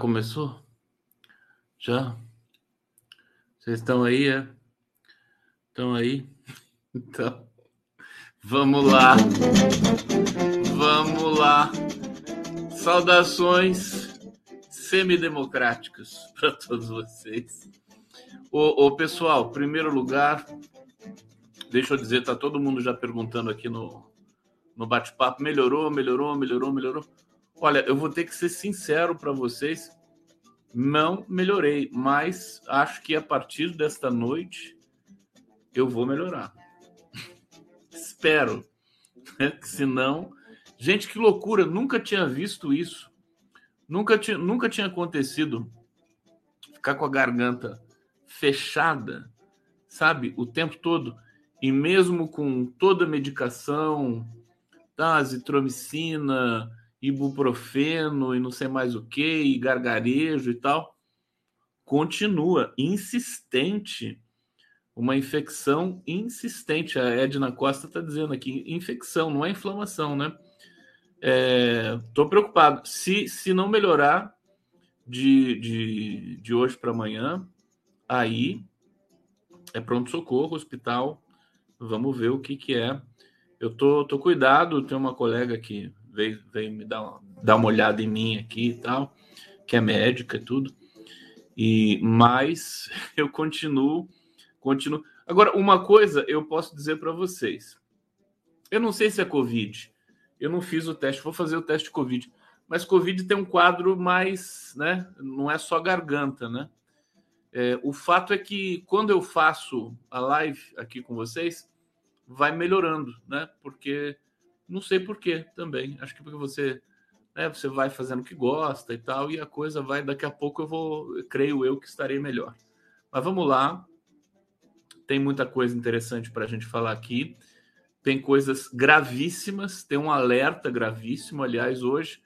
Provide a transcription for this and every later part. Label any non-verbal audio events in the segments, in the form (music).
começou? Já? Vocês estão aí, é? Estão aí? (laughs) Então, vamos lá. Vamos lá. Saudações semidemocráticas (laughs) para todos vocês. Ô, ô, pessoal, primeiro lugar, deixa eu dizer, tá todo mundo já perguntando aqui no, no bate-papo, melhorou, melhorou, melhorou, melhorou. Olha, eu vou ter que ser sincero para vocês, não melhorei, mas acho que a partir desta noite eu vou melhorar. (laughs) Espero, né? senão, gente, que loucura, nunca tinha visto isso, nunca tinha, nunca tinha acontecido ficar com a garganta fechada, sabe, o tempo todo, e mesmo com toda a medicação, tá, ibuprofeno e não sei mais o que, e gargarejo e tal, continua insistente, uma infecção insistente. A Edna Costa está dizendo aqui, infecção, não é inflamação, né? Estou é, preocupado. Se, se não melhorar de, de, de hoje para amanhã, Aí é pronto-socorro, hospital. Vamos ver o que, que é. Eu tô, tô cuidado, tem uma colega que veio, veio me dar uma, dar uma olhada em mim aqui e tal, que é médica e tudo. E mas (laughs) eu continuo, continuo. Agora, uma coisa eu posso dizer para vocês. Eu não sei se é Covid. Eu não fiz o teste, vou fazer o teste de Covid. Mas Covid tem um quadro mais, né? Não é só garganta, né? É, o fato é que quando eu faço a live aqui com vocês, vai melhorando, né? Porque não sei porquê também. Acho que porque você, né, você vai fazendo o que gosta e tal, e a coisa vai. Daqui a pouco eu vou, creio eu, que estarei melhor. Mas vamos lá. Tem muita coisa interessante para a gente falar aqui. Tem coisas gravíssimas, tem um alerta gravíssimo, aliás, hoje.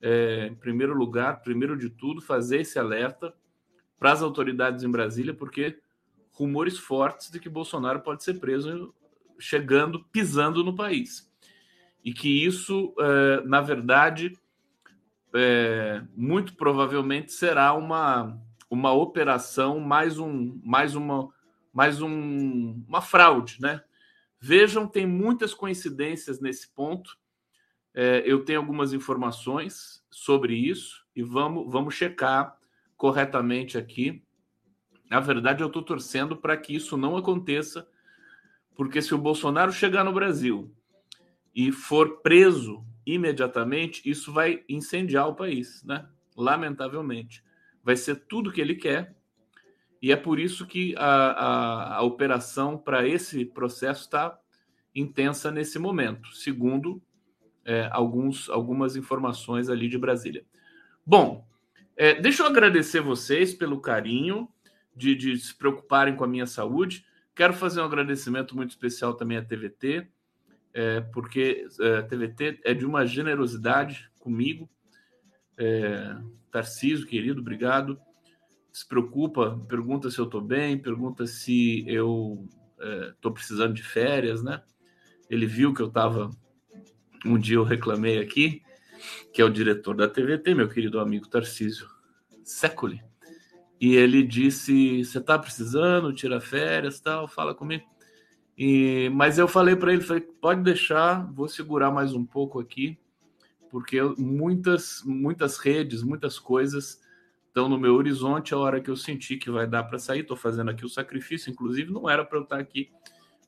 É, em primeiro lugar, primeiro de tudo, fazer esse alerta para as autoridades em Brasília, porque rumores fortes de que Bolsonaro pode ser preso chegando, pisando no país. E que isso, é, na verdade, é, muito provavelmente será uma, uma operação, mais, um, mais, uma, mais um, uma fraude. Né? Vejam, tem muitas coincidências nesse ponto. É, eu tenho algumas informações sobre isso e vamos, vamos checar corretamente aqui. Na verdade, eu estou torcendo para que isso não aconteça, porque se o Bolsonaro chegar no Brasil e for preso imediatamente, isso vai incendiar o país, né? Lamentavelmente. Vai ser tudo que ele quer, e é por isso que a, a, a operação para esse processo está intensa nesse momento, segundo é, alguns, algumas informações ali de Brasília. Bom, é, deixa eu agradecer vocês pelo carinho de, de, se preocuparem com a minha saúde. Quero fazer um agradecimento muito especial também à TVT, é, porque é, a TVT é de uma generosidade comigo. É, Tarcísio, querido, obrigado. Se preocupa, pergunta se eu estou bem, pergunta se eu estou é, precisando de férias, né? Ele viu que eu estava. Um dia eu reclamei aqui que é o diretor da TVT, meu querido amigo Tarcísio Secoli. E ele disse: Você está precisando, tira férias tal, fala comigo. E, mas eu falei para ele: falei, Pode deixar, vou segurar mais um pouco aqui, porque muitas, muitas redes, muitas coisas estão no meu horizonte. A hora que eu senti que vai dar para sair, estou fazendo aqui o sacrifício. Inclusive, não era para eu estar aqui,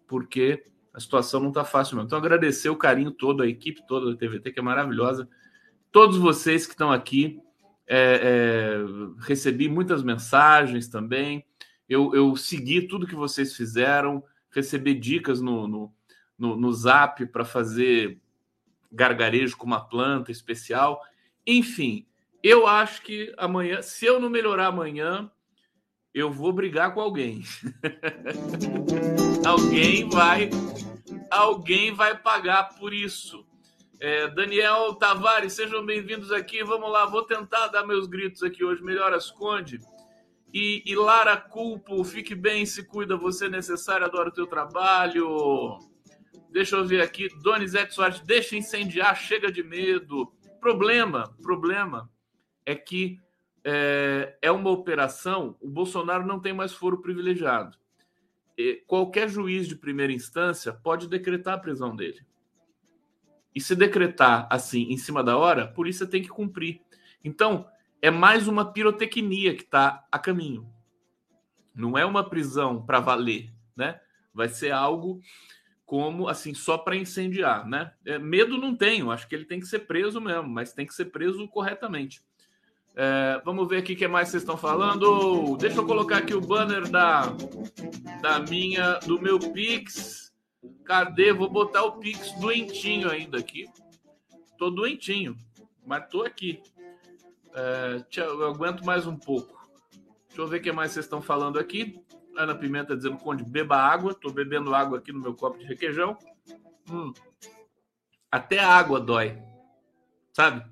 porque a situação não está fácil mesmo. Então, agradecer o carinho todo, a equipe toda da TVT, que é maravilhosa todos vocês que estão aqui. É, é, recebi muitas mensagens também. Eu, eu segui tudo que vocês fizeram, recebi dicas no, no, no, no zap para fazer gargarejo com uma planta especial. Enfim, eu acho que amanhã, se eu não melhorar amanhã, eu vou brigar com alguém. (laughs) alguém vai, alguém vai pagar por isso. É, Daniel Tavares, sejam bem-vindos aqui. Vamos lá, vou tentar dar meus gritos aqui hoje. Melhoras Conde. E, e Lara Culpo, fique bem, se cuida, você é necessário, adoro o teu trabalho. Deixa eu ver aqui. Donizete Soares, deixa incendiar, chega de medo. Problema, problema é que é, é uma operação, o Bolsonaro não tem mais foro privilegiado. E qualquer juiz de primeira instância pode decretar a prisão dele. E se decretar assim em cima da hora, a polícia tem que cumprir. Então, é mais uma pirotecnia que está a caminho. Não é uma prisão para valer, né? Vai ser algo como assim só para incendiar, né? É, medo não tenho, acho que ele tem que ser preso mesmo, mas tem que ser preso corretamente. É, vamos ver aqui o que mais vocês estão falando. Deixa eu colocar aqui o banner da, da minha, do meu Pix. Cadê? Vou botar o Pix doentinho ainda aqui. Tô doentinho, mas tô aqui. É, eu aguento mais um pouco. Deixa eu ver o que mais vocês estão falando aqui. Ana Pimenta dizendo, Conde, beba água. Tô bebendo água aqui no meu copo de requeijão. Hum. Até a água dói. Sabe?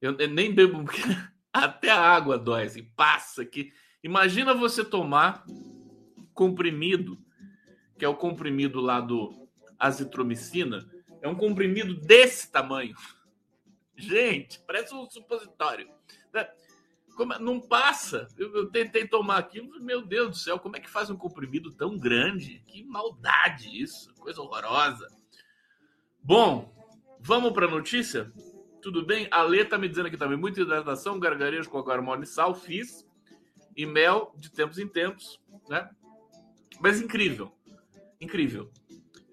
Eu, eu nem bebo, porque (laughs) até a água dói, assim, passa aqui. Imagina você tomar comprimido, que é o comprimido lá do azitromicina, é um comprimido desse tamanho. Gente, parece um supositório. Né? Como, é, não passa. Eu, eu, tentei tomar aquilo, meu Deus do céu, como é que faz um comprimido tão grande? Que maldade isso, coisa horrorosa. Bom, vamos para a notícia? Tudo bem? A Lê tá me dizendo aqui também. Muita hidratação, gargarejo com hormônio e sal, fiz. E mel de tempos em tempos, né? Mas incrível. Incrível.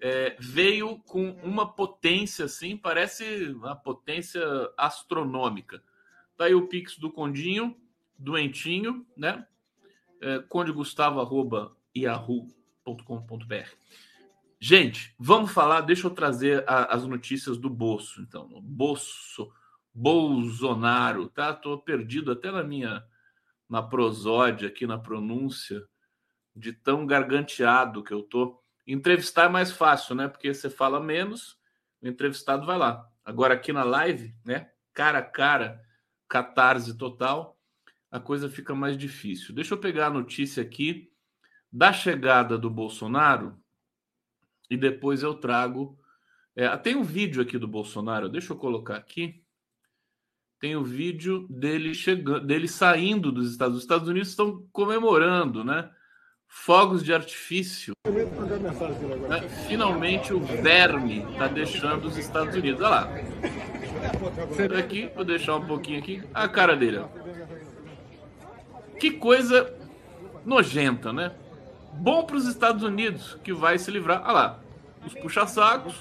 É, veio com uma potência assim, parece uma potência astronômica. Tá aí o Pix do Condinho, doentinho, né? É. Gente, vamos falar. Deixa eu trazer a, as notícias do Bolso, então. Bolso, Bolsonaro, tá? Tô perdido até na minha na prosódia aqui na pronúncia de tão garganteado que eu tô. Entrevistar é mais fácil, né? Porque você fala menos, o entrevistado vai lá. Agora aqui na live, né? Cara a cara, catarse total, a coisa fica mais difícil. Deixa eu pegar a notícia aqui da chegada do Bolsonaro e depois eu trago. É, tem um vídeo aqui do Bolsonaro, deixa eu colocar aqui. Tem o um vídeo dele chegando, dele saindo dos Estados Unidos. Os Estados Unidos estão comemorando, né? Fogos de artifício. Né? Finalmente o verme está deixando os Estados Unidos. Olha lá. Aqui, vou deixar um pouquinho aqui. A cara dele. Que coisa nojenta, né? Bom para os Estados Unidos, que vai se livrar. Olha lá, os puxa-sacos.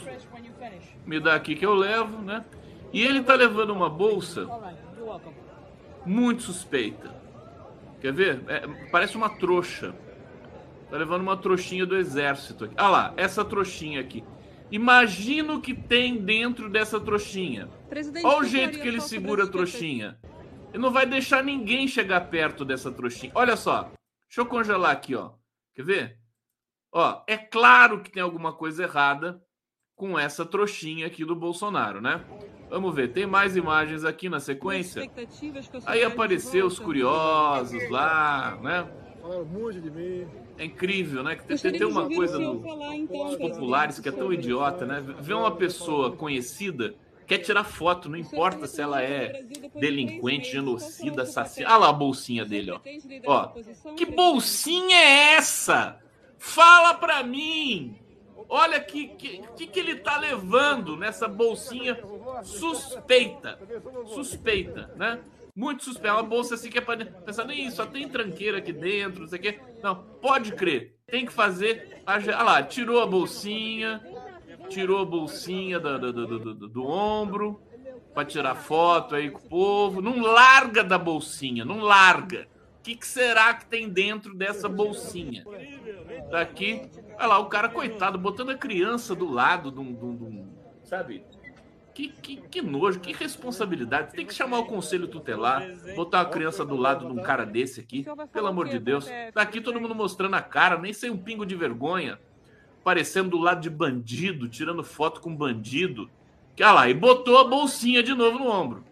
Me dá aqui que eu levo, né? E ele tá levando uma bolsa muito suspeita. Quer ver? É, parece uma trouxa. Tá levando uma trouxinha do exército aqui. Olha lá, essa trouxinha aqui. Imagina o que tem dentro dessa trouxinha. Olha o jeito que ele segura a trouxinha. Ele não vai deixar ninguém chegar perto dessa trouxinha. Olha só. Deixa eu congelar aqui, ó. Quer ver? Ó, é claro que tem alguma coisa errada com essa trouxinha aqui do Bolsonaro, né? Vamos ver, tem mais imagens aqui na sequência. Aí apareceu os curiosos lá, né? É incrível, né? Que tem, tem uma coisa dos então, populares que é tão idiota, né? Ver uma pessoa conhecida quer tirar foto, não importa se ela é delinquente, genocida, assassino. Olha lá a bolsinha dele, ó. Ó, que bolsinha é essa? Fala pra mim! Olha que que, que ele tá levando nessa bolsinha suspeita. Suspeita, né? Muito suspeita. Uma bolsa assim que é pra nem isso, só tem tranqueira aqui dentro, não sei o quê. Não, pode crer. Tem que fazer. Olha lá, tirou a bolsinha, tirou a bolsinha do, do, do, do, do ombro para tirar foto aí com o povo. Não larga da bolsinha, não larga. O que, que, será que tem dentro dessa bolsinha? Tá aqui. Olha lá, o cara, coitado, botando a criança do lado de um sabe? Que, que, que, nojo, que responsabilidade. Tem que chamar o conselho tutelar, botar a criança do lado de um cara desse aqui. Pelo amor de Deus. Tá aqui todo mundo mostrando a cara, nem sem um pingo de vergonha aparecendo do lado de bandido, tirando foto com bandido. Que, lá, e botou a bolsinha de novo no ombro.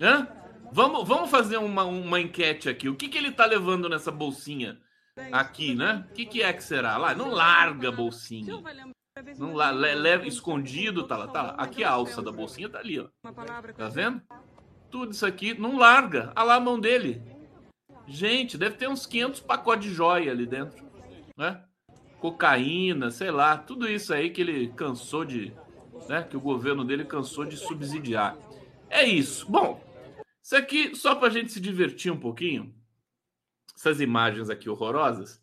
Hã? Vamos, vamos fazer uma, uma enquete aqui. O que, que ele tá levando nessa bolsinha aqui, né? O que, que é que será? Lá, não larga a bolsinha. Não lá, leva escondido, tá lá, tá lá. Aqui a alça da bolsinha tá ali, ó. Tá vendo? Tudo isso aqui não larga. Olha lá a mão dele. Gente, deve ter uns 500 pacotes de joia ali dentro, né? Cocaína, sei lá, tudo isso aí que ele cansou de, né? Que o governo dele cansou de subsidiar. É isso. Bom, isso aqui só para a gente se divertir um pouquinho. Essas imagens aqui horrorosas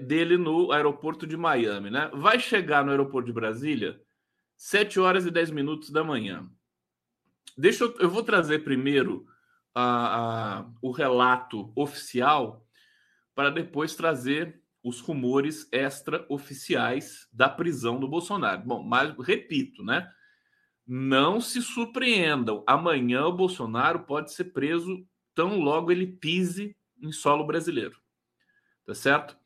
dele no aeroporto de Miami, né? Vai chegar no aeroporto de Brasília 7 horas e 10 minutos da manhã. Deixa eu, eu vou trazer primeiro a, a, o relato oficial para depois trazer os rumores extraoficiais da prisão do Bolsonaro. Bom, mas repito, né? Não se surpreendam. Amanhã o Bolsonaro pode ser preso tão logo ele pise em solo brasileiro. Tá certo?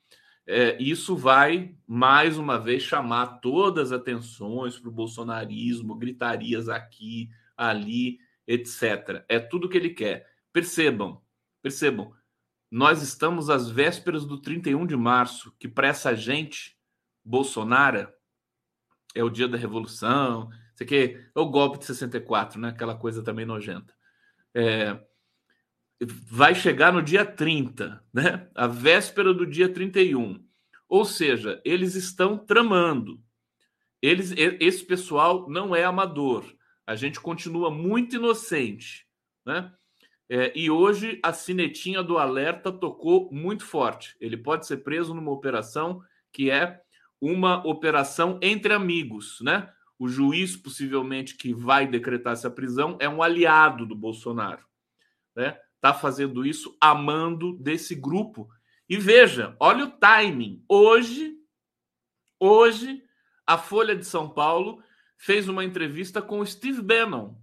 É, isso vai, mais uma vez, chamar todas as atenções para o bolsonarismo, gritarias aqui, ali, etc. É tudo que ele quer. Percebam, percebam, nós estamos às vésperas do 31 de março, que para essa gente, Bolsonaro é o dia da revolução, isso aqui é o golpe de 64, né? Aquela coisa também nojenta. É, vai chegar no dia 30, né? A véspera do dia 31. Ou seja, eles estão tramando. Eles, esse pessoal não é amador. A gente continua muito inocente, né? É, e hoje a sinetinha do alerta tocou muito forte. Ele pode ser preso numa operação que é uma operação entre amigos, né? o juiz, possivelmente, que vai decretar essa prisão, é um aliado do Bolsonaro. Né? Está fazendo isso amando desse grupo. E veja, olha o timing. Hoje, hoje, a Folha de São Paulo fez uma entrevista com o Steve Bannon,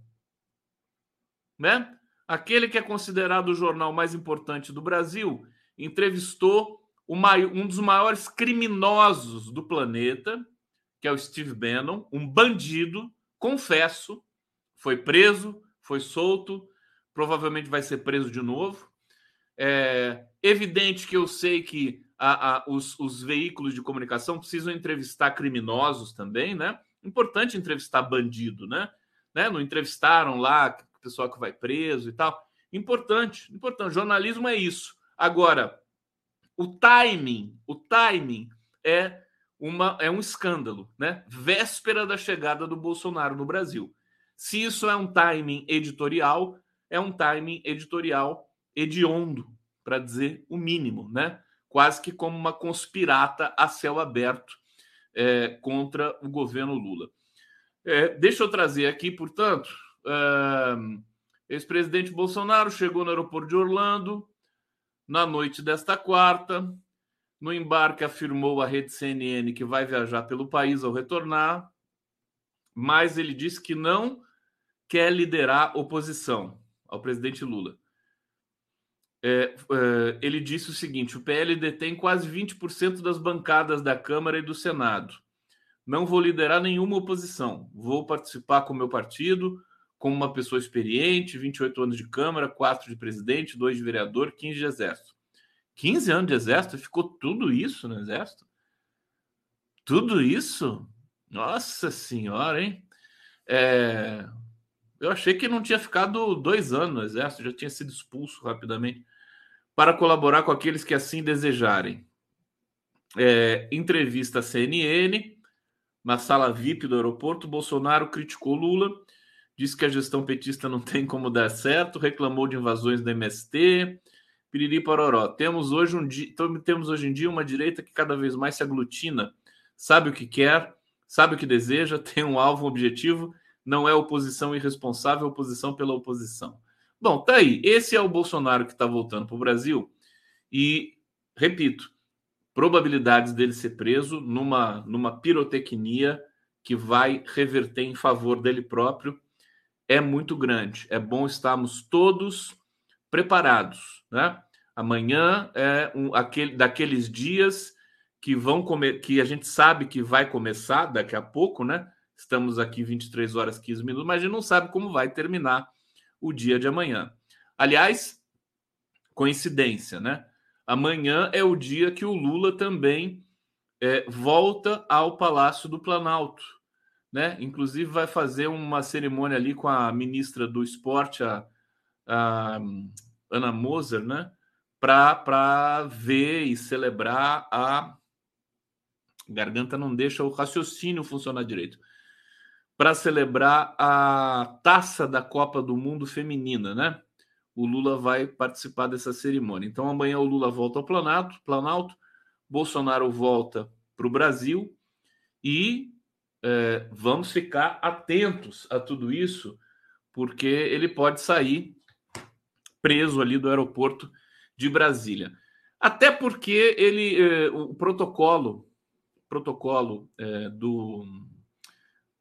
né? Aquele que é considerado o jornal mais importante do Brasil, entrevistou um dos maiores criminosos do planeta, que é o Steve Bannon, um bandido, confesso, foi preso, foi solto, provavelmente vai ser preso de novo. É evidente que eu sei que a, a, os, os, veículos de comunicação precisam entrevistar criminosos também, né? Importante entrevistar bandido, né? né? Não entrevistaram lá o pessoal que vai preso e tal. Importante, importante. Jornalismo é isso. Agora, o timing, o timing é uma, é um escândalo, né? Véspera da chegada do Bolsonaro no Brasil. Se isso é um timing editorial, é um timing editorial hediondo, para dizer o mínimo, né? Quase que como uma conspirata a céu aberto é, contra o governo Lula. É, deixa eu trazer aqui, portanto, uh, ex-presidente Bolsonaro chegou no aeroporto de Orlando na noite desta quarta no embarque, afirmou a rede CNN que vai viajar pelo país ao retornar, mas ele disse que não quer liderar oposição ao presidente Lula. É, é, ele disse o seguinte: o PL detém quase 20% das bancadas da Câmara e do Senado. Não vou liderar nenhuma oposição. Vou participar com o meu partido, como uma pessoa experiente, 28 anos de Câmara, 4 de presidente, 2 de vereador, 15 de exército. 15 anos de exército, ficou tudo isso no exército? Tudo isso? Nossa senhora, hein? É... Eu achei que não tinha ficado dois anos no exército, já tinha sido expulso rapidamente para colaborar com aqueles que assim desejarem. É, entrevista à CNN, na sala VIP do aeroporto, Bolsonaro criticou Lula, disse que a gestão petista não tem como dar certo, reclamou de invasões do MST, Piriri Pororó. Temos hoje, um dia, temos hoje em dia uma direita que cada vez mais se aglutina, sabe o que quer, sabe o que deseja, (laughs) tem um alvo, um objetivo, não é oposição irresponsável, é oposição pela oposição. Bom, tá aí. Esse é o Bolsonaro que está voltando para o Brasil. E, repito, probabilidades dele ser preso numa, numa pirotecnia que vai reverter em favor dele próprio é muito grande. É bom estarmos todos preparados, né? Amanhã é um, aquele, daqueles dias que vão comer, que a gente sabe que vai começar daqui a pouco, né? Estamos aqui 23 horas 15 minutos, mas a gente não sabe como vai terminar o dia de amanhã. Aliás, coincidência, né? Amanhã é o dia que o Lula também é, volta ao Palácio do Planalto, né? Inclusive vai fazer uma cerimônia ali com a ministra do Esporte, a, a Ana Moser, né? Para ver e celebrar a garganta não deixa o raciocínio funcionar direito. Para celebrar a taça da Copa do Mundo feminina, né? O Lula vai participar dessa cerimônia. Então amanhã o Lula volta ao Planalto, Planalto Bolsonaro volta para o Brasil e é, vamos ficar atentos a tudo isso, porque ele pode sair preso ali do aeroporto de Brasília. Até porque ele, é, o protocolo protocolo é, do,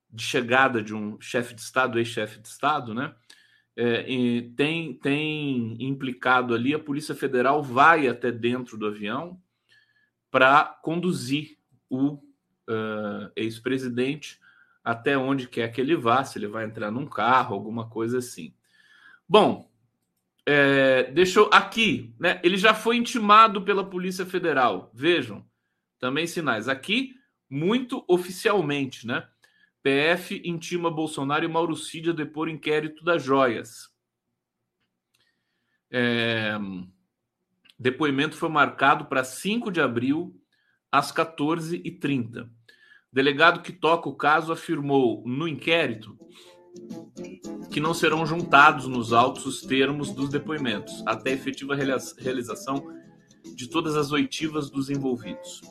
de chegada de um chefe de Estado, ex-chefe de Estado, né? É, tem, tem implicado ali, a Polícia Federal vai até dentro do avião para conduzir o uh, ex-presidente até onde quer que ele vá, se ele vai entrar num carro, alguma coisa assim. Bom, é, deixou aqui, né? Ele já foi intimado pela Polícia Federal. Vejam, também sinais. Aqui, muito oficialmente, né? PF intima Bolsonaro e Mauro Cid a depor inquérito das joias. É... Depoimento foi marcado para 5 de abril, às 14h30. Delegado que toca o caso afirmou no inquérito que não serão juntados nos autos os termos dos depoimentos, até efetiva realização de todas as oitivas dos envolvidos.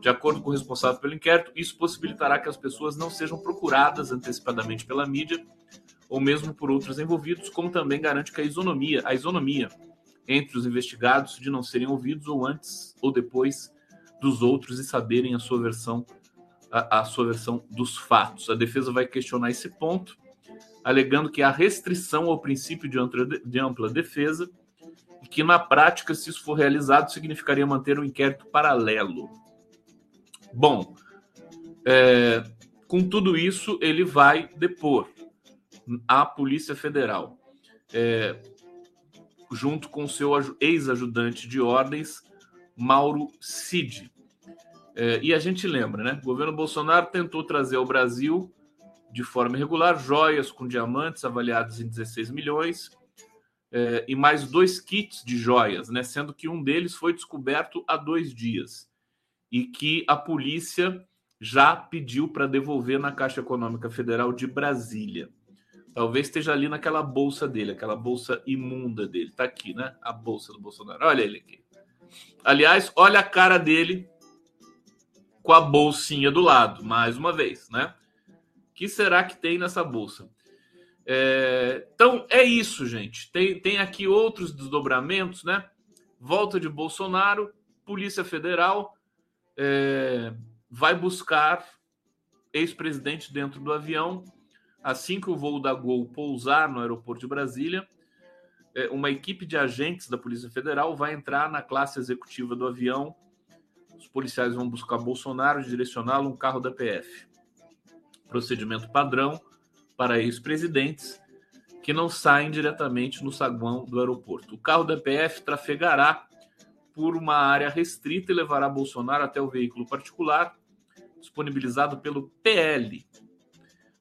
De acordo com o responsável pelo inquérito, isso possibilitará que as pessoas não sejam procuradas antecipadamente pela mídia ou mesmo por outros envolvidos, como também garante que a isonomia, a isonomia entre os investigados de não serem ouvidos ou antes ou depois dos outros e saberem a sua versão a, a sua versão dos fatos. A defesa vai questionar esse ponto, alegando que há restrição ao princípio de ampla, de ampla defesa e que na prática, se isso for realizado, significaria manter um inquérito paralelo. Bom, é, com tudo isso, ele vai depor a Polícia Federal, é, junto com seu ex-ajudante de ordens, Mauro Cid. É, e a gente lembra, né? O governo Bolsonaro tentou trazer ao Brasil, de forma irregular, joias com diamantes avaliados em 16 milhões é, e mais dois kits de joias, né? Sendo que um deles foi descoberto há dois dias e que a polícia já pediu para devolver na Caixa Econômica Federal de Brasília. Talvez esteja ali naquela bolsa dele, aquela bolsa imunda dele. Tá aqui, né? A bolsa do Bolsonaro. Olha ele aqui. Aliás, olha a cara dele com a bolsinha do lado, mais uma vez, né? O que será que tem nessa bolsa? É... Então, é isso, gente. Tem, tem aqui outros desdobramentos, né? Volta de Bolsonaro, Polícia Federal é, vai buscar ex-presidente dentro do avião. Assim que o voo da Gol pousar no aeroporto de Brasília, é, uma equipe de agentes da Polícia Federal vai entrar na classe executiva do avião. Os policiais vão buscar Bolsonaro e direcioná-lo um carro da PF. Procedimento padrão para ex-presidentes que não saem diretamente no saguão do aeroporto. O carro da PF trafegará por uma área restrita e levará Bolsonaro até o veículo particular disponibilizado pelo PL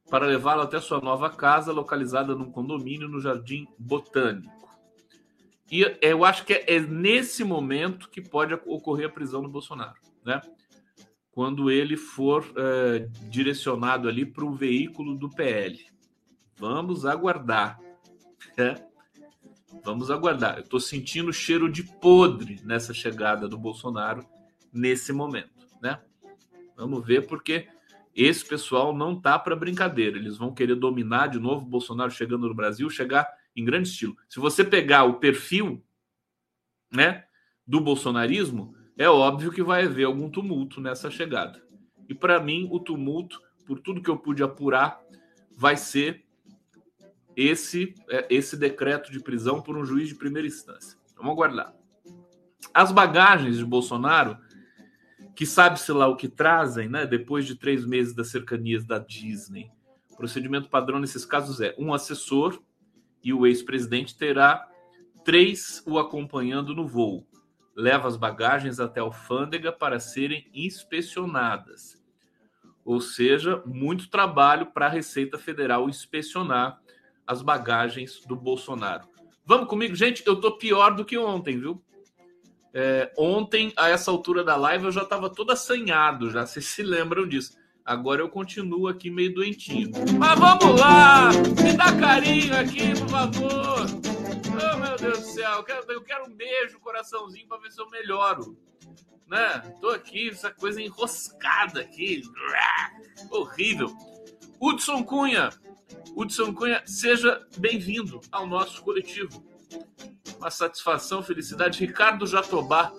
para levá-lo até sua nova casa localizada num condomínio no Jardim Botânico. E eu acho que é nesse momento que pode ocorrer a prisão do Bolsonaro, né? Quando ele for é, direcionado ali para o veículo do PL. Vamos aguardar. Né? Vamos aguardar. Eu estou sentindo cheiro de podre nessa chegada do Bolsonaro nesse momento, né? Vamos ver porque esse pessoal não tá para brincadeira. Eles vão querer dominar de novo Bolsonaro chegando no Brasil, chegar em grande estilo. Se você pegar o perfil, né, do bolsonarismo, é óbvio que vai haver algum tumulto nessa chegada. E para mim, o tumulto, por tudo que eu pude apurar, vai ser esse, é, esse decreto de prisão por um juiz de primeira instância. Vamos aguardar. As bagagens de Bolsonaro, que sabe-se lá o que trazem, né, depois de três meses das cercanias da Disney. O procedimento padrão nesses casos é um assessor e o ex-presidente terá três o acompanhando no voo. Leva as bagagens até a alfândega para serem inspecionadas. Ou seja, muito trabalho para a Receita Federal inspecionar as bagagens do Bolsonaro. Vamos comigo, gente? Eu tô pior do que ontem, viu? É, ontem, a essa altura da live, eu já estava todo assanhado, já vocês se lembram disso. Agora eu continuo aqui meio doentinho. Mas vamos lá! Me dá carinho aqui, por favor! Oh, meu Deus do céu, eu quero, eu quero um beijo, coraçãozinho, para ver se eu melhoro. Né? Tô aqui, essa coisa enroscada aqui. Horrível. Hudson Cunha, Hudson Cunha, seja bem-vindo ao nosso coletivo. Uma satisfação, felicidade. Ricardo Jatobá,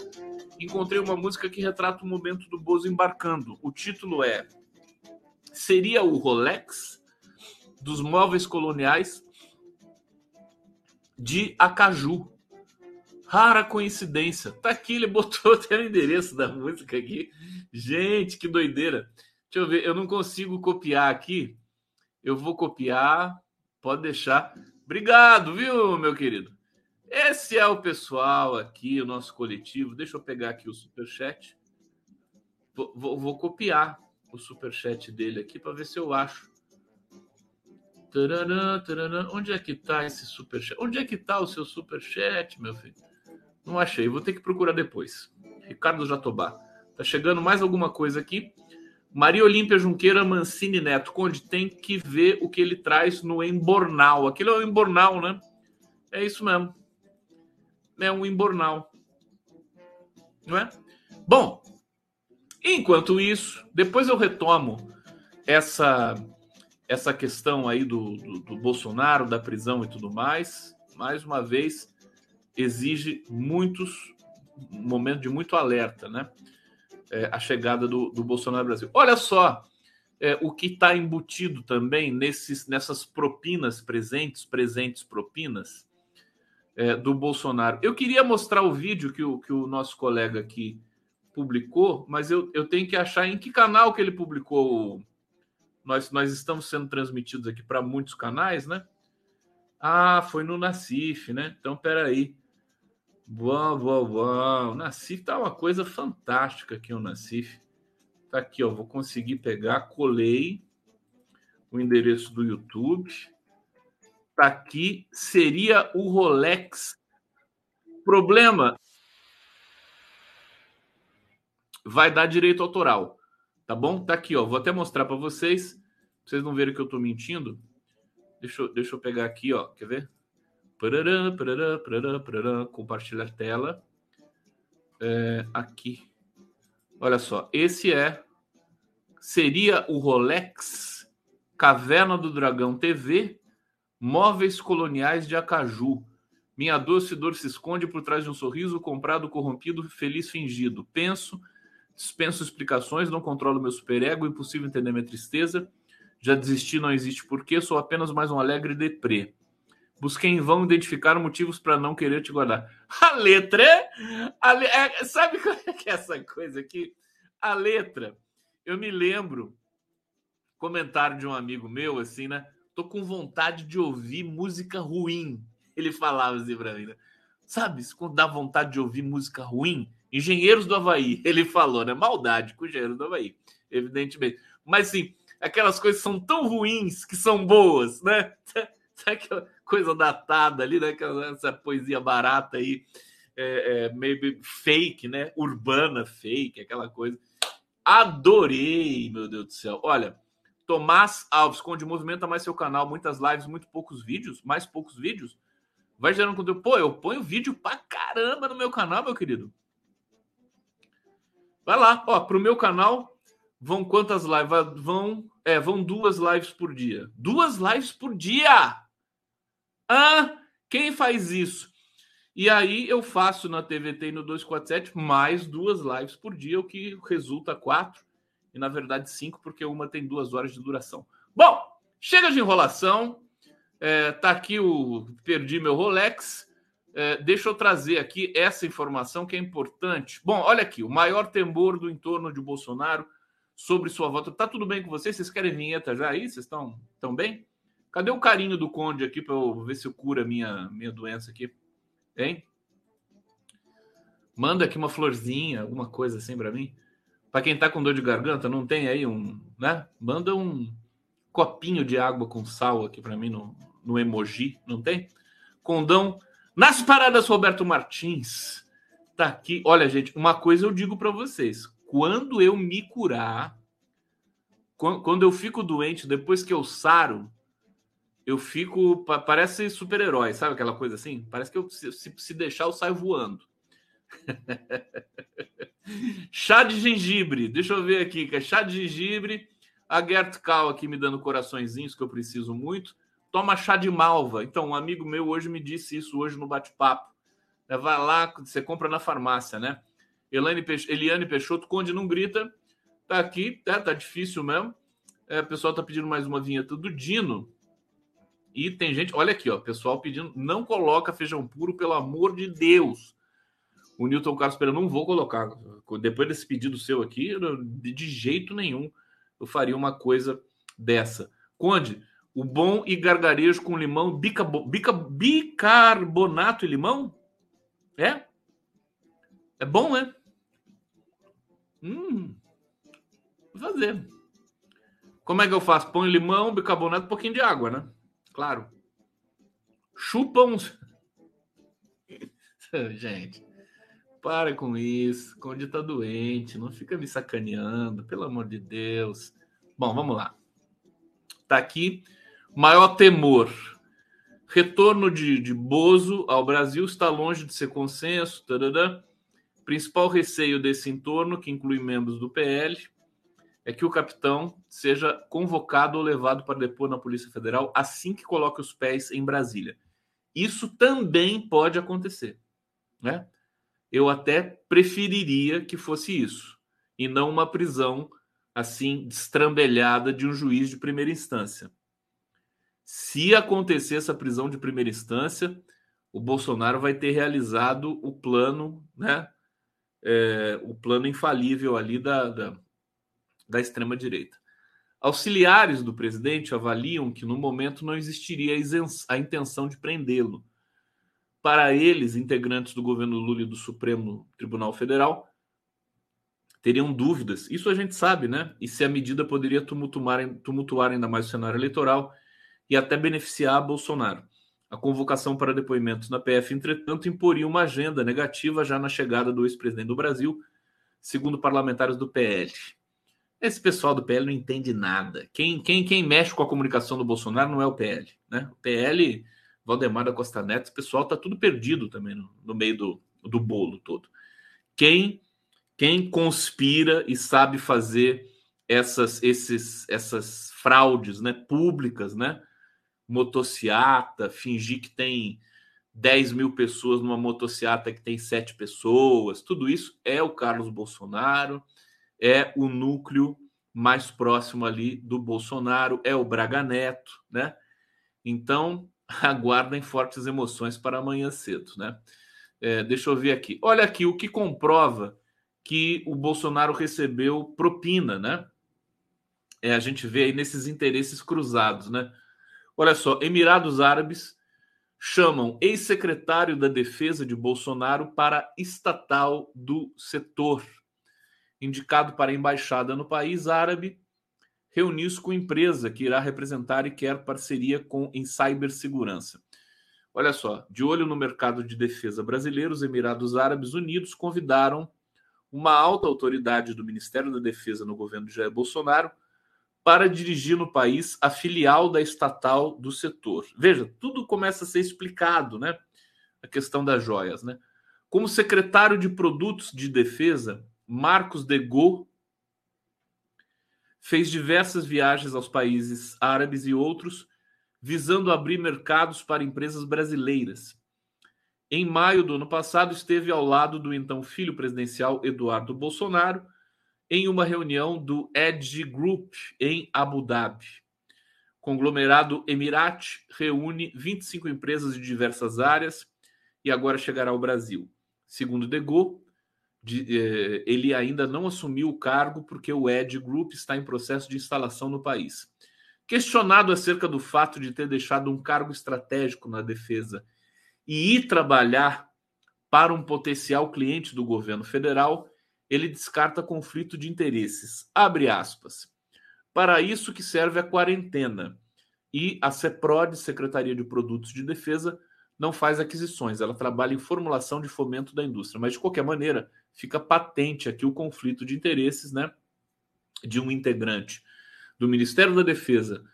encontrei uma música que retrata o momento do Bozo embarcando. O título é Seria o Rolex dos móveis coloniais de Acaju. Rara coincidência. Tá aqui, ele botou (laughs) até o endereço da música aqui. Gente, que doideira. Deixa eu ver, eu não consigo copiar aqui. Eu vou copiar, pode deixar. Obrigado, viu, meu querido? Esse é o pessoal aqui, o nosso coletivo. Deixa eu pegar aqui o superchat. Vou, vou, vou copiar o superchat dele aqui para ver se eu acho. Onde é que tá esse superchat? Onde é que tá o seu superchat, meu filho? Não achei, vou ter que procurar depois. Ricardo Jatobá. Tá chegando mais alguma coisa aqui. Maria Olímpia Junqueira Mancini Neto. Conde, tem que ver o que ele traz no Embornal. Aquilo é o Embornal, né? É isso mesmo. É um Embornal. Não é? Bom, enquanto isso, depois eu retomo essa essa questão aí do, do, do Bolsonaro, da prisão e tudo mais. Mais uma vez, exige muitos momentos de muito alerta, né? É, a chegada do, do Bolsonaro no Brasil. Olha só é, o que está embutido também nesses, nessas propinas presentes, presentes propinas é, do Bolsonaro. Eu queria mostrar o vídeo que o, que o nosso colega aqui publicou, mas eu, eu tenho que achar em que canal que ele publicou. Nós, nós estamos sendo transmitidos aqui para muitos canais, né? Ah, foi no Nacif, né? Então, peraí. aí. Uau, uau, uau. O Nacif tá uma coisa fantástica aqui, o Nacif. Tá aqui, ó. Vou conseguir pegar, colei o endereço do YouTube. Tá aqui. Seria o Rolex. Problema. Vai dar direito autoral. Tá bom? Tá aqui, ó. Vou até mostrar para vocês. Pra vocês não verem que eu tô mentindo. Deixa eu, deixa eu pegar aqui, ó. Quer ver? Parará, parará, parará, parará, compartilhar tela. É, aqui. Olha só, esse é. Seria o Rolex Caverna do Dragão TV, Móveis Coloniais de Acaju. Minha doce dor se esconde por trás de um sorriso comprado, corrompido, feliz fingido. Penso, dispenso explicações, não controlo meu superego, impossível entender minha tristeza. Já desisti, não existe porquê, sou apenas mais um alegre deprê. Busquei em vão identificar motivos para não querer te guardar. A letra é, a le... é. Sabe (laughs) qual é que é essa coisa aqui? A letra. Eu me lembro, comentário de um amigo meu, assim, né? Tô com vontade de ouvir música ruim. Ele falava assim pra mim, né? Sabe, quando dá vontade de ouvir música ruim? Engenheiros do Havaí, (laughs) ele falou, né? Maldade com Engenheiros do Havaí, evidentemente. Mas, sim, aquelas coisas são tão ruins que são boas, né? (laughs) Aquela coisa datada ali, né? Essa poesia barata aí, é, é, meio fake, né? Urbana fake, aquela coisa. Adorei, meu Deus do céu. Olha, Tomás Alves, Conde movimenta mais seu canal, muitas lives, muito poucos vídeos, mais poucos vídeos. Vai gerando conteúdo. Pô, eu ponho vídeo pra caramba no meu canal, meu querido. Vai lá, ó, pro meu canal vão quantas lives? Vão, é, vão duas lives por dia. Duas lives por dia! Ah, quem faz isso? E aí eu faço na TVT e no 247 mais duas lives por dia, o que resulta quatro, e na verdade cinco, porque uma tem duas horas de duração. Bom, chega de enrolação. É, tá aqui o. Perdi meu Rolex. É, deixa eu trazer aqui essa informação que é importante. Bom, olha aqui, o maior temor do entorno de Bolsonaro sobre sua volta. Tá tudo bem com vocês? Vocês querem vinheta já aí? Vocês estão tão bem? Cadê o carinho do Conde aqui para eu ver se eu cura minha minha doença aqui? Hein? Manda aqui uma florzinha, alguma coisa assim para mim. Para quem tá com dor de garganta, não tem aí um, né? Manda um copinho de água com sal aqui para mim no, no emoji, não tem? Condão nas paradas Roberto Martins. Tá aqui. Olha, gente, uma coisa eu digo para vocês. Quando eu me curar, quando eu fico doente, depois que eu saro, eu fico. Parece super-herói, sabe aquela coisa assim? Parece que eu, se, se deixar, eu saio voando. (laughs) chá de gengibre, deixa eu ver aqui, que é chá de gengibre. A Gert Cal aqui me dando coraçõezinhos que eu preciso muito. Toma chá de malva. Então, um amigo meu hoje me disse isso hoje no bate-papo. É, vai lá, você compra na farmácia, né? Eliane, Peixoto, Eliane Peixoto, Conde não grita, tá aqui, tá, tá difícil mesmo. É, o pessoal tá pedindo mais uma vinheta do Dino. E tem gente, olha aqui, ó, pessoal pedindo, não coloca feijão puro, pelo amor de Deus. O Newton Carlos Pereira, não vou colocar. Depois desse pedido seu aqui, de jeito nenhum eu faria uma coisa dessa. Conde, o bom e gargarejo com limão, bica, bica, bicarbonato e limão? É? É bom, né? Hum. Vou fazer. Como é que eu faço? Põe limão, bicarbonato, um pouquinho de água, né? Claro. Chupa uns. (laughs) Gente, para com isso. Conde tá doente. Não fica me sacaneando, pelo amor de Deus. Bom, vamos lá. Tá aqui. Maior temor Retorno de, de Bozo ao Brasil está longe de ser consenso. Tarará. Principal receio desse entorno, que inclui membros do PL, é que o capitão seja convocado ou levado para depor na Polícia Federal assim que coloque os pés em Brasília. Isso também pode acontecer. Né? Eu até preferiria que fosse isso, e não uma prisão assim destrambelhada de um juiz de primeira instância. Se acontecer essa prisão de primeira instância, o Bolsonaro vai ter realizado o plano, né? É, o plano infalível ali da, da, da extrema-direita. Auxiliares do presidente avaliam que no momento não existiria a intenção de prendê-lo. Para eles, integrantes do governo Lula e do Supremo Tribunal Federal, teriam dúvidas. Isso a gente sabe, né? E se a medida poderia tumultuar, tumultuar ainda mais o cenário eleitoral e até beneficiar Bolsonaro. A convocação para depoimentos na PF, entretanto, imporia uma agenda negativa já na chegada do ex-presidente do Brasil, segundo parlamentares do PL. Esse pessoal do PL não entende nada. Quem, quem, quem mexe com a comunicação do Bolsonaro não é o PL. Né? O PL, Valdemar da Costa Neto, esse pessoal está tudo perdido também no, no meio do, do bolo todo. Quem, quem conspira e sabe fazer essas, esses, essas fraudes né, públicas, né? motociata, fingir que tem 10 mil pessoas numa motociata que tem sete pessoas, tudo isso é o Carlos Bolsonaro, é o núcleo mais próximo ali do Bolsonaro, é o Braga Neto, né? Então, (laughs) aguardem fortes emoções para amanhã cedo, né? É, deixa eu ver aqui. Olha aqui o que comprova que o Bolsonaro recebeu propina, né? É, a gente vê aí nesses interesses cruzados, né? Olha só, Emirados Árabes chamam ex-secretário da Defesa de Bolsonaro para estatal do setor. Indicado para a embaixada no país árabe, reuniu-se com empresa que irá representar e quer parceria com em cibersegurança. Olha só, de olho no mercado de defesa brasileiro, os Emirados Árabes Unidos convidaram uma alta autoridade do Ministério da Defesa no governo de Jair Bolsonaro para dirigir no país a filial da estatal do setor. Veja, tudo começa a ser explicado, né? A questão das joias, né? Como secretário de Produtos de Defesa, Marcos Degot fez diversas viagens aos países árabes e outros, visando abrir mercados para empresas brasileiras. Em maio do ano passado, esteve ao lado do então filho presidencial Eduardo Bolsonaro em uma reunião do Edge Group em Abu Dhabi. Conglomerado Emirati reúne 25 empresas de diversas áreas e agora chegará ao Brasil. Segundo Dego, de, eh, ele ainda não assumiu o cargo porque o Edge Group está em processo de instalação no país. Questionado acerca do fato de ter deixado um cargo estratégico na defesa e ir trabalhar para um potencial cliente do governo federal, ele descarta conflito de interesses. Abre aspas. Para isso que serve a quarentena. E a CEPROD, Secretaria de Produtos de Defesa, não faz aquisições, ela trabalha em formulação de fomento da indústria. Mas, de qualquer maneira, fica patente aqui o conflito de interesses né, de um integrante do Ministério da Defesa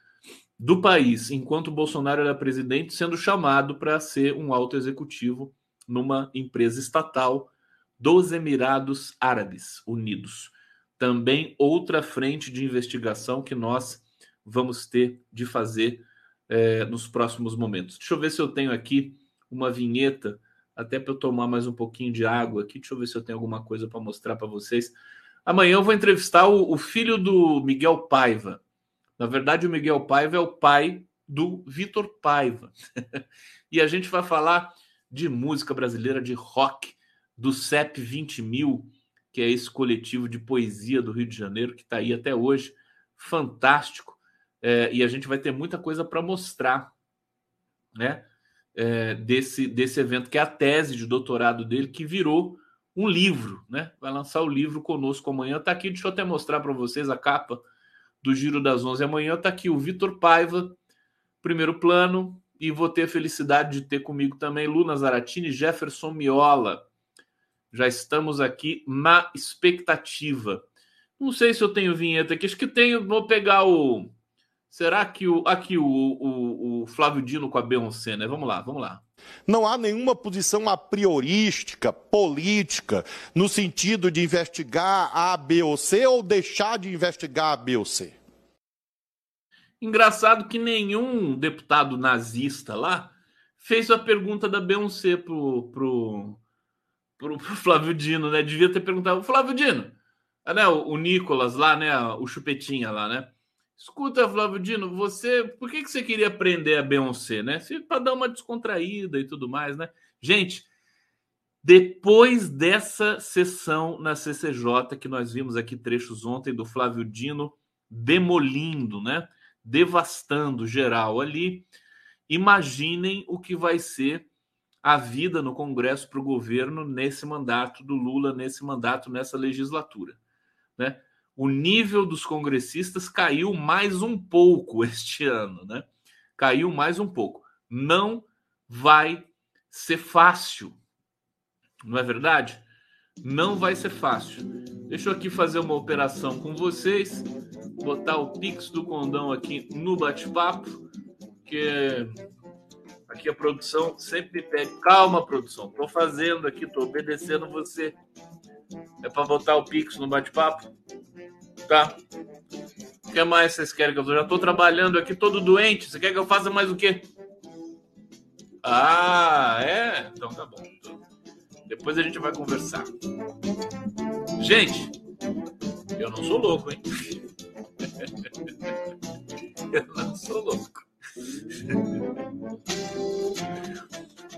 do país, enquanto Bolsonaro era presidente, sendo chamado para ser um alto executivo numa empresa estatal dos Emirados Árabes Unidos. Também outra frente de investigação que nós vamos ter de fazer é, nos próximos momentos. Deixa eu ver se eu tenho aqui uma vinheta, até para eu tomar mais um pouquinho de água aqui. Deixa eu ver se eu tenho alguma coisa para mostrar para vocês. Amanhã eu vou entrevistar o, o, filho do Miguel Paiva. Na verdade, o Miguel Paiva é o pai do Vitor Paiva. (laughs) e a gente vai falar de música brasileira, de rock, do CEP 20 mil, que é esse coletivo de poesia do Rio de Janeiro, que está aí até hoje. Fantástico. É, e a gente vai ter muita coisa para mostrar, né? É, desse, desse evento, que é a tese de doutorado dele, que virou um livro, né? Vai lançar o livro conosco amanhã. Está aqui, deixa eu até mostrar para vocês a capa do Giro das 11 amanhã. Está aqui o Vitor Paiva, primeiro plano, e vou ter a felicidade de ter comigo também Luna Zaratini Jefferson Miola. Já estamos aqui na expectativa. Não sei se eu tenho vinheta aqui, acho que tenho. Vou pegar o. Será que o. Aqui o, o, o Flávio Dino com a Beyoncé, né? Vamos lá, vamos lá. Não há nenhuma posição a priorística, política, no sentido de investigar A, B ou C ou deixar de investigar A, B ou C. Engraçado que nenhum deputado nazista lá fez a pergunta da Beyoncé pro, pro, pro, pro Flávio Dino, né? Devia ter perguntado, Flávio Dino, né? O, o Nicolas lá, né? O Chupetinha lá, né? Escuta, Flávio Dino, você, por que, que você queria prender a Beyoncé, né? Para dar uma descontraída e tudo mais, né? Gente, depois dessa sessão na CCJ, que nós vimos aqui trechos ontem do Flávio Dino demolindo, né? devastando geral ali. Imaginem o que vai ser a vida no Congresso para o governo nesse mandato do Lula, nesse mandato, nessa legislatura. Né? O nível dos congressistas caiu mais um pouco este ano, né? Caiu mais um pouco. Não vai ser fácil, não é verdade? Não vai ser fácil. Deixa eu aqui fazer uma operação com vocês botar o Pix do Condão aqui no bate-papo, que aqui a produção sempre pede, calma, produção, tô fazendo aqui, tô obedecendo você. É para botar o Pix no bate-papo? Tá. O que mais vocês querem que eu já tô trabalhando aqui todo doente. Você quer que eu faça mais o quê? Ah, é? Então tá bom. Depois a gente vai conversar. Gente, eu não sou louco, hein? (laughs) Eu não sou louco.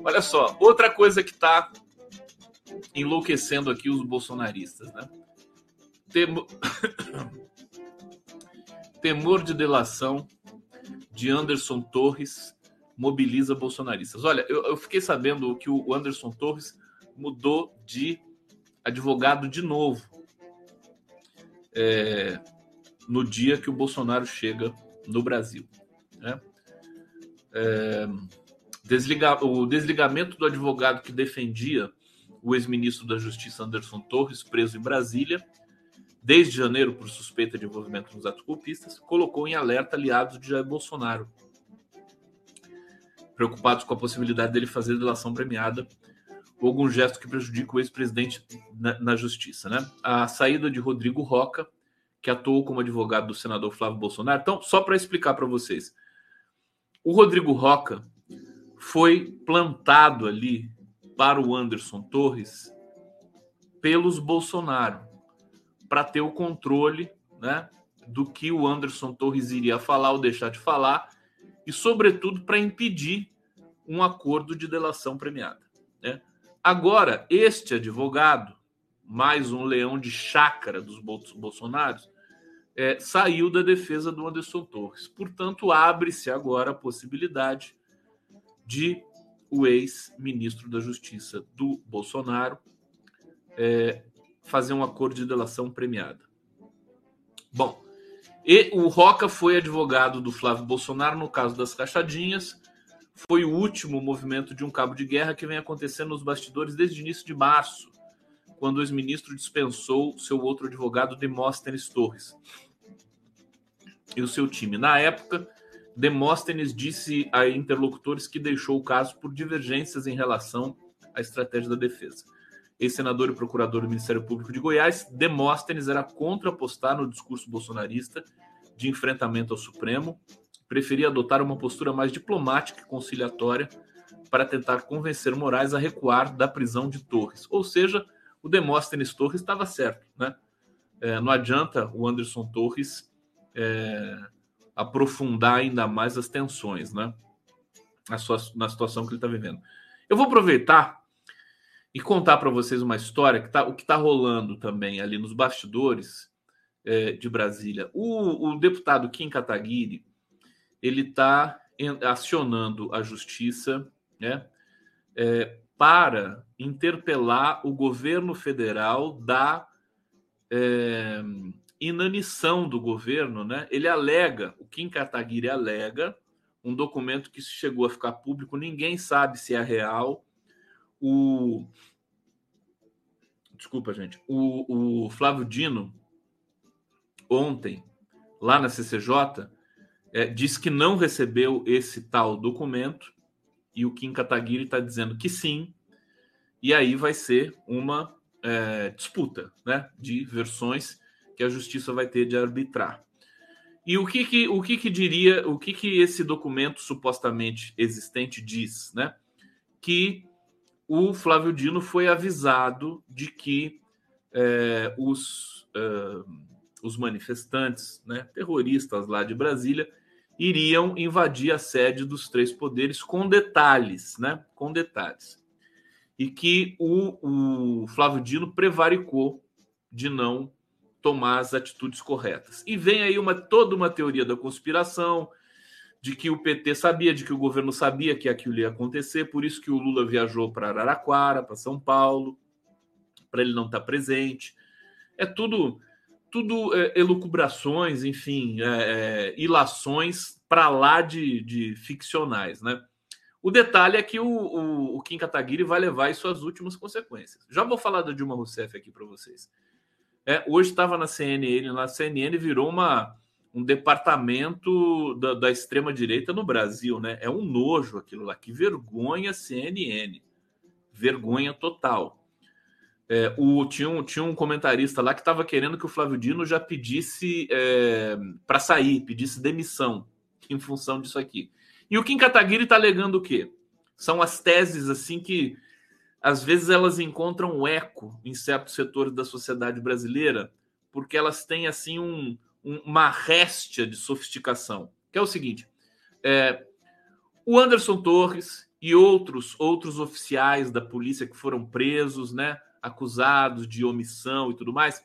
Olha só, outra coisa que está enlouquecendo aqui os bolsonaristas, né? (coughs) Temor, de delação de Anderson Torres mobiliza bolsonaristas. Olha, eu, eu fiquei sabendo que o Anderson Torres mudou de advogado de novo. É, no dia que o Bolsonaro chega no Brasil. Né? É, desliga, o desligamento do advogado que defendia o ex-ministro da Justiça Anderson Torres, preso em Brasília, desde janeiro por suspeita de envolvimento nos atos golpistas, colocou em alerta aliados de Jair Bolsonaro, preocupados com a possibilidade dele fazer delação premiada ou algum gesto que prejudique o ex-presidente na, na, justiça. Né? A saída de Rodrigo Roca que atuou como advogado do senador Flávio Bolsonaro. Então, só para explicar para vocês, o Rodrigo Roca foi plantado ali para o Anderson Torres pelos Bolsonaro para ter o controle, né, do que o Anderson Torres iria falar ou deixar de falar e, sobretudo, para impedir um acordo de delação premiada. Né? Agora, este advogado, mais um leão de chácara dos bolsonaros, é, saiu da defesa do Anderson Torres. Portanto, abre-se agora a possibilidade de o ex-ministro da Justiça do Bolsonaro é, fazer um acordo de delação premiada. Bom, e o Roca foi advogado do Flávio Bolsonaro no caso das rachadinhas. Foi o último movimento de um cabo de guerra que vem acontecendo nos bastidores desde o início de março, quando o ex-ministro dispensou seu outro advogado, Demóstenes Torres, e o seu time. Na época, Demóstenes disse a interlocutores que deixou o caso por divergências em relação à estratégia da defesa. Ex-senador e procurador do Ministério Público de Goiás, Demóstenes era contra apostar no discurso bolsonarista de enfrentamento ao Supremo, preferia adotar uma postura mais diplomática e conciliatória para tentar convencer Moraes a recuar da prisão de Torres. Ou seja, o Demóstenes Torres estava certo, né? É, não adianta o Anderson Torres é, aprofundar ainda mais as tensões, né? Na, sua, na situação que ele está vivendo. Eu vou aproveitar e contar para vocês uma história que tá, o que está rolando também ali nos bastidores é, de Brasília. O, o, deputado Kim Kataguiri ele está acionando a justiça, né? É, para interpelar o governo federal da é, inanição do governo, né? Ele alega, o Kim Kataguiri alega, um documento que chegou a ficar público, ninguém sabe se é real. O desculpa, gente. O, o Flávio Dino ontem lá na CCJ é, disse que não recebeu esse tal documento e o Kim Kataguiri está dizendo que sim. E aí vai ser uma é, disputa, né, de versões que a justiça vai ter de arbitrar. E o que que, o que, que diria, o que, que esse documento supostamente existente diz, né? Que o Flávio Dino foi avisado de que é, os, é, os manifestantes, né, terroristas lá de Brasília, iriam invadir a sede dos três poderes com detalhes, né? Com detalhes. E que o, o Flávio Dino prevaricou de não tomar as atitudes corretas. E vem aí uma toda uma teoria da conspiração, de que o PT sabia, de que o governo sabia que aquilo ia acontecer, por isso que o Lula viajou para Araraquara, para São Paulo, para ele não estar tá presente. É tudo tudo é, elucubrações, enfim, é, é, ilações para lá de, de, ficcionais, né? O detalhe é que o, o, o Kim Kataguiri vai levar as suas últimas consequências. Já vou falar da Dilma Rousseff aqui para vocês. É, hoje estava na CNN, na CNN virou uma, um departamento da, da extrema-direita no Brasil, né? É um nojo aquilo lá. Que vergonha CNN. Vergonha total. É, o, tinha, um, tinha um comentarista lá que estava querendo que o Flávio Dino já pedisse é, para sair, pedisse demissão (laughs) em função disso aqui. E o Kim Kataguiri está alegando o quê? São as teses assim que às vezes elas encontram eco em certos setores da sociedade brasileira, porque elas têm assim um, uma réstia de sofisticação, que é o seguinte: é, o Anderson Torres e outros outros oficiais da polícia que foram presos, né, acusados de omissão e tudo mais,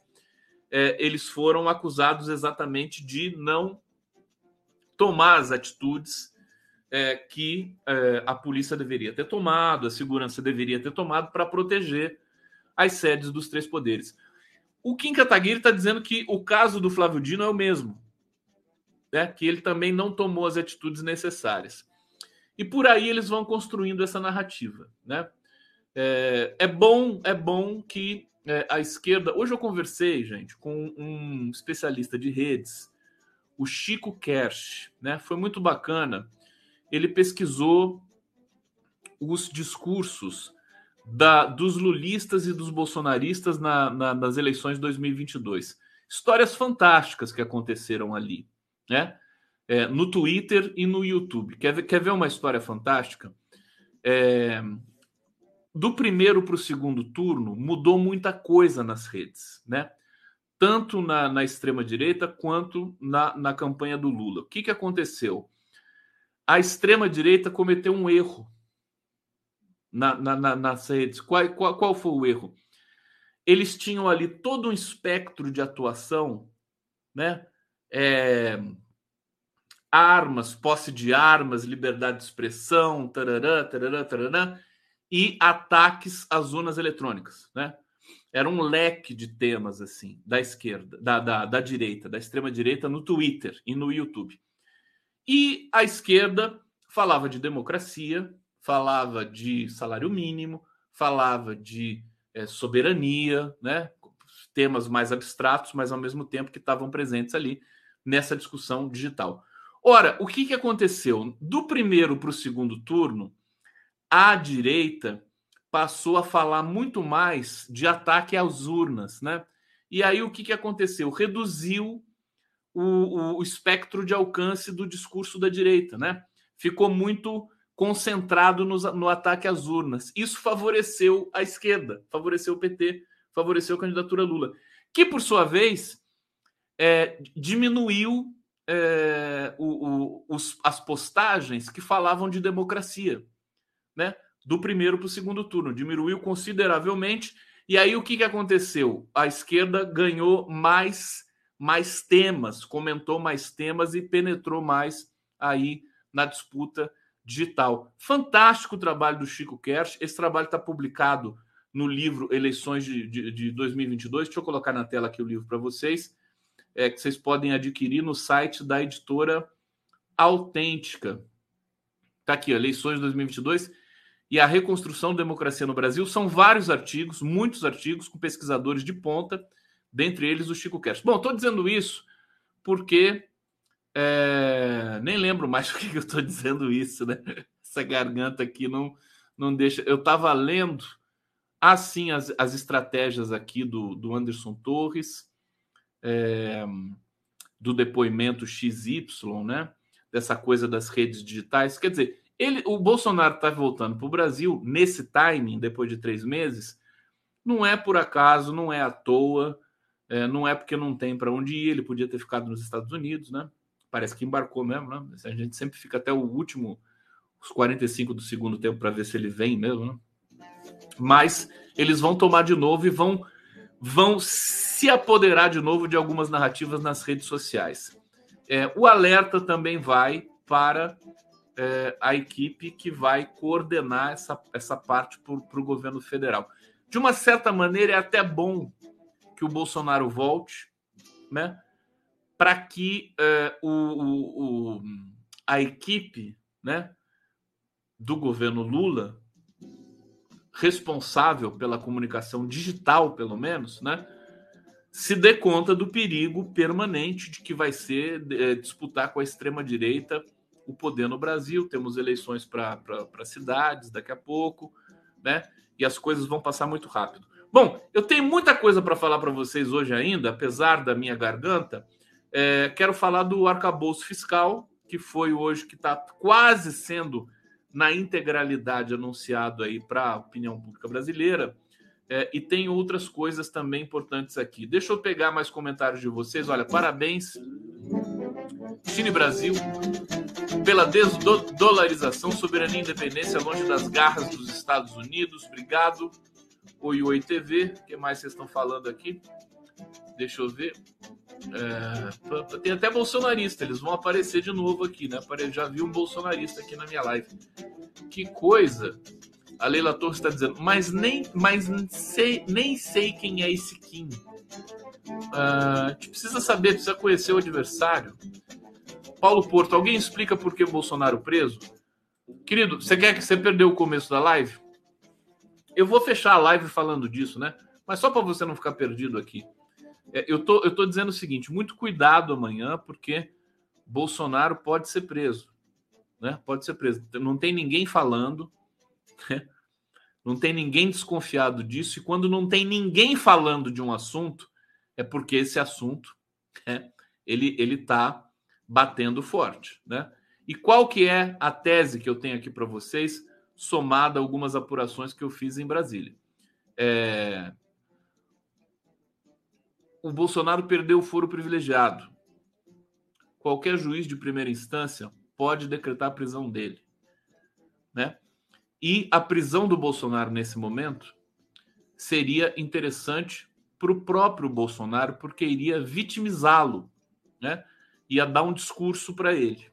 é, eles foram acusados exatamente de não tomar as atitudes é, que é, a polícia deveria ter tomado, a segurança deveria ter tomado para proteger as sedes dos três poderes. O Kim Kataguiri está dizendo que o caso do Flávio Dino é o mesmo, né? que ele também não tomou as atitudes necessárias. E por aí eles vão construindo essa narrativa. Né? É, é bom, é bom que é, a esquerda. Hoje eu conversei, gente, com um especialista de redes, o Chico Kersh, né? Foi muito bacana ele pesquisou os discursos da, dos lulistas e dos bolsonaristas na, na, nas eleições de 2022. Histórias fantásticas que aconteceram ali, né? É, no Twitter e no YouTube. Quer ver, quer ver uma história fantástica? É, do primeiro para o segundo turno, mudou muita coisa nas redes, né? Tanto na, na extrema-direita quanto na, na campanha do Lula. O que, que aconteceu? a extrema-direita cometeu um erro na, na, na, nas redes. Qual, qual, qual foi o erro? Eles tinham ali todo um espectro de atuação, né? É, armas, posse de armas, liberdade de expressão, tarará, tarará, tarará, e ataques às urnas eletrônicas, né? Era um leque de temas assim da esquerda, da, da, da direita, da extrema direita no Twitter e no YouTube. E a esquerda falava de democracia, falava de salário mínimo, falava de é, soberania, né? temas mais abstratos, mas ao mesmo tempo que estavam presentes ali nessa discussão digital. Ora, o que, que aconteceu? Do primeiro para o segundo turno, a direita passou a falar muito mais de ataque às urnas, né? E aí o que, que aconteceu? Reduziu o, o, o espectro de alcance do discurso da direita, né? Ficou muito concentrado no, no ataque às urnas. Isso favoreceu a esquerda, favoreceu o PT, favoreceu a candidatura Lula, que por sua vez é, diminuiu é, o, o, os, as postagens que falavam de democracia, né? Do primeiro para o segundo turno, diminuiu consideravelmente. E aí o que, que aconteceu? A esquerda ganhou mais, mais temas, comentou mais temas e penetrou mais aí na disputa digital. Fantástico o trabalho do Chico Kersh. Esse trabalho está publicado no livro Eleições de, de, de 2022. Deixa eu colocar na tela aqui o livro para vocês é, que vocês podem adquirir no site da editora Autêntica. Está aqui, eleições 2022 e a reconstrução da democracia no Brasil. São vários artigos, muitos artigos, com pesquisadores de ponta, dentre eles o Chico Kersh. Bom, estou dizendo isso porque é, nem lembro mais (laughs) por que eu estou dizendo isso, né? Essa garganta aqui não, não deixa. Eu estava lendo assim as, as estratégias aqui do, do Anderson Torres é, do depoimento XY, né? Dessa coisa das redes digitais. Quer dizer, ele, o Bolsonaro está voltando para o Brasil nesse timing, depois de três meses, não é por acaso, não é à toa, é, não é porque não tem para onde ir, ele podia ter ficado nos Estados Unidos, né? Parece que embarcou mesmo, né? A gente sempre fica até o último, os 45 do segundo tempo, para ver se ele vem mesmo, né? Mas eles vão tomar de novo e vão vão se apoderar de novo de algumas narrativas nas redes sociais. É, o alerta também vai para é, a equipe que vai coordenar essa, essa parte para o governo federal. De uma certa maneira, é até bom que o Bolsonaro volte, né? Para que é, o, o, o, a equipe né, do governo Lula responsável pela comunicação digital, pelo menos, né, se dê conta do perigo permanente de que vai ser é, disputar com a extrema-direita o poder no Brasil. Temos eleições para cidades daqui a pouco, né? E as coisas vão passar muito rápido. Bom, eu tenho muita coisa para falar para vocês hoje ainda, apesar da minha garganta. É, quero falar do arcabouço fiscal, que foi hoje, que está quase sendo na integralidade anunciado aí para a opinião pública brasileira. É, e tem outras coisas também importantes aqui. Deixa eu pegar mais comentários de vocês. Olha, parabéns, Chile Brasil, pela desdolarização, soberania e independência longe das garras dos Estados Unidos. Obrigado. Oi, oi, TV. O que mais vocês estão falando aqui? Deixa eu ver. É, tem até bolsonarista, eles vão aparecer de novo aqui, né? Já vi um bolsonarista aqui na minha live. Que coisa! A Leila Torres está dizendo, mas nem, mas sei, nem sei quem é esse Kim. Uh, a gente precisa saber, precisa conhecer o adversário. Paulo Porto, alguém explica por que Bolsonaro preso? Querido, você quer que você perdeu o começo da live? Eu vou fechar a live falando disso, né? Mas só para você não ficar perdido aqui. É, eu tô, eu tô dizendo o seguinte: muito cuidado amanhã, porque Bolsonaro pode ser preso. Né? Pode ser preso. Não tem ninguém falando, né? não tem ninguém desconfiado disso, e quando não tem ninguém falando de um assunto, é porque esse assunto né, ele ele está batendo forte. Né? E qual que é a tese que eu tenho aqui para vocês, somada a algumas apurações que eu fiz em Brasília? É, o Bolsonaro perdeu o foro privilegiado. Qualquer juiz de primeira instância pode decretar a prisão dele. Né? E a prisão do Bolsonaro nesse momento seria interessante para o próprio Bolsonaro, porque iria vitimizá-lo, né? ia dar um discurso para ele.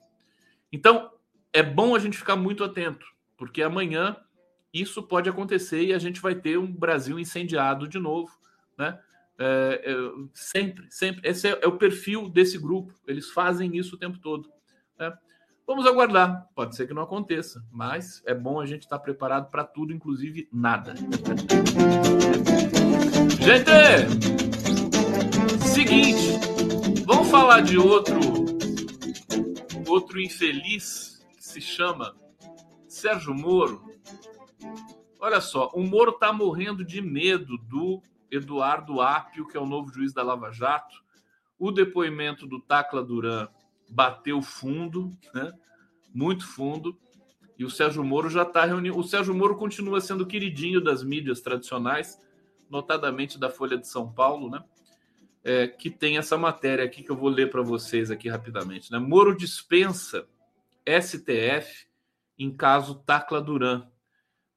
Então, é bom a gente ficar muito atento, porque amanhã isso pode acontecer e a gente vai ter um Brasil incendiado de novo, né? É, é, sempre, sempre. Esse é, é, o perfil desse grupo. Eles fazem isso o tempo todo. Né? Vamos aguardar. Pode ser que não aconteça, mas é bom a gente estar preparado para tudo, inclusive nada. Gente, seguinte, vamos falar de outro outro infeliz que se chama Sérgio Moro. Olha só, o Moro está morrendo de medo do Eduardo Apio, que é o novo juiz da Lava Jato. O depoimento do Tacla Duran bateu fundo, né? muito fundo. E o Sérgio Moro já está reunindo. O Sérgio Moro continua sendo queridinho das mídias tradicionais, notadamente da Folha de São Paulo, né? É, que tem essa matéria aqui que eu vou ler para vocês aqui rapidamente. Né? Moro dispensa STF em caso Tacla Duran.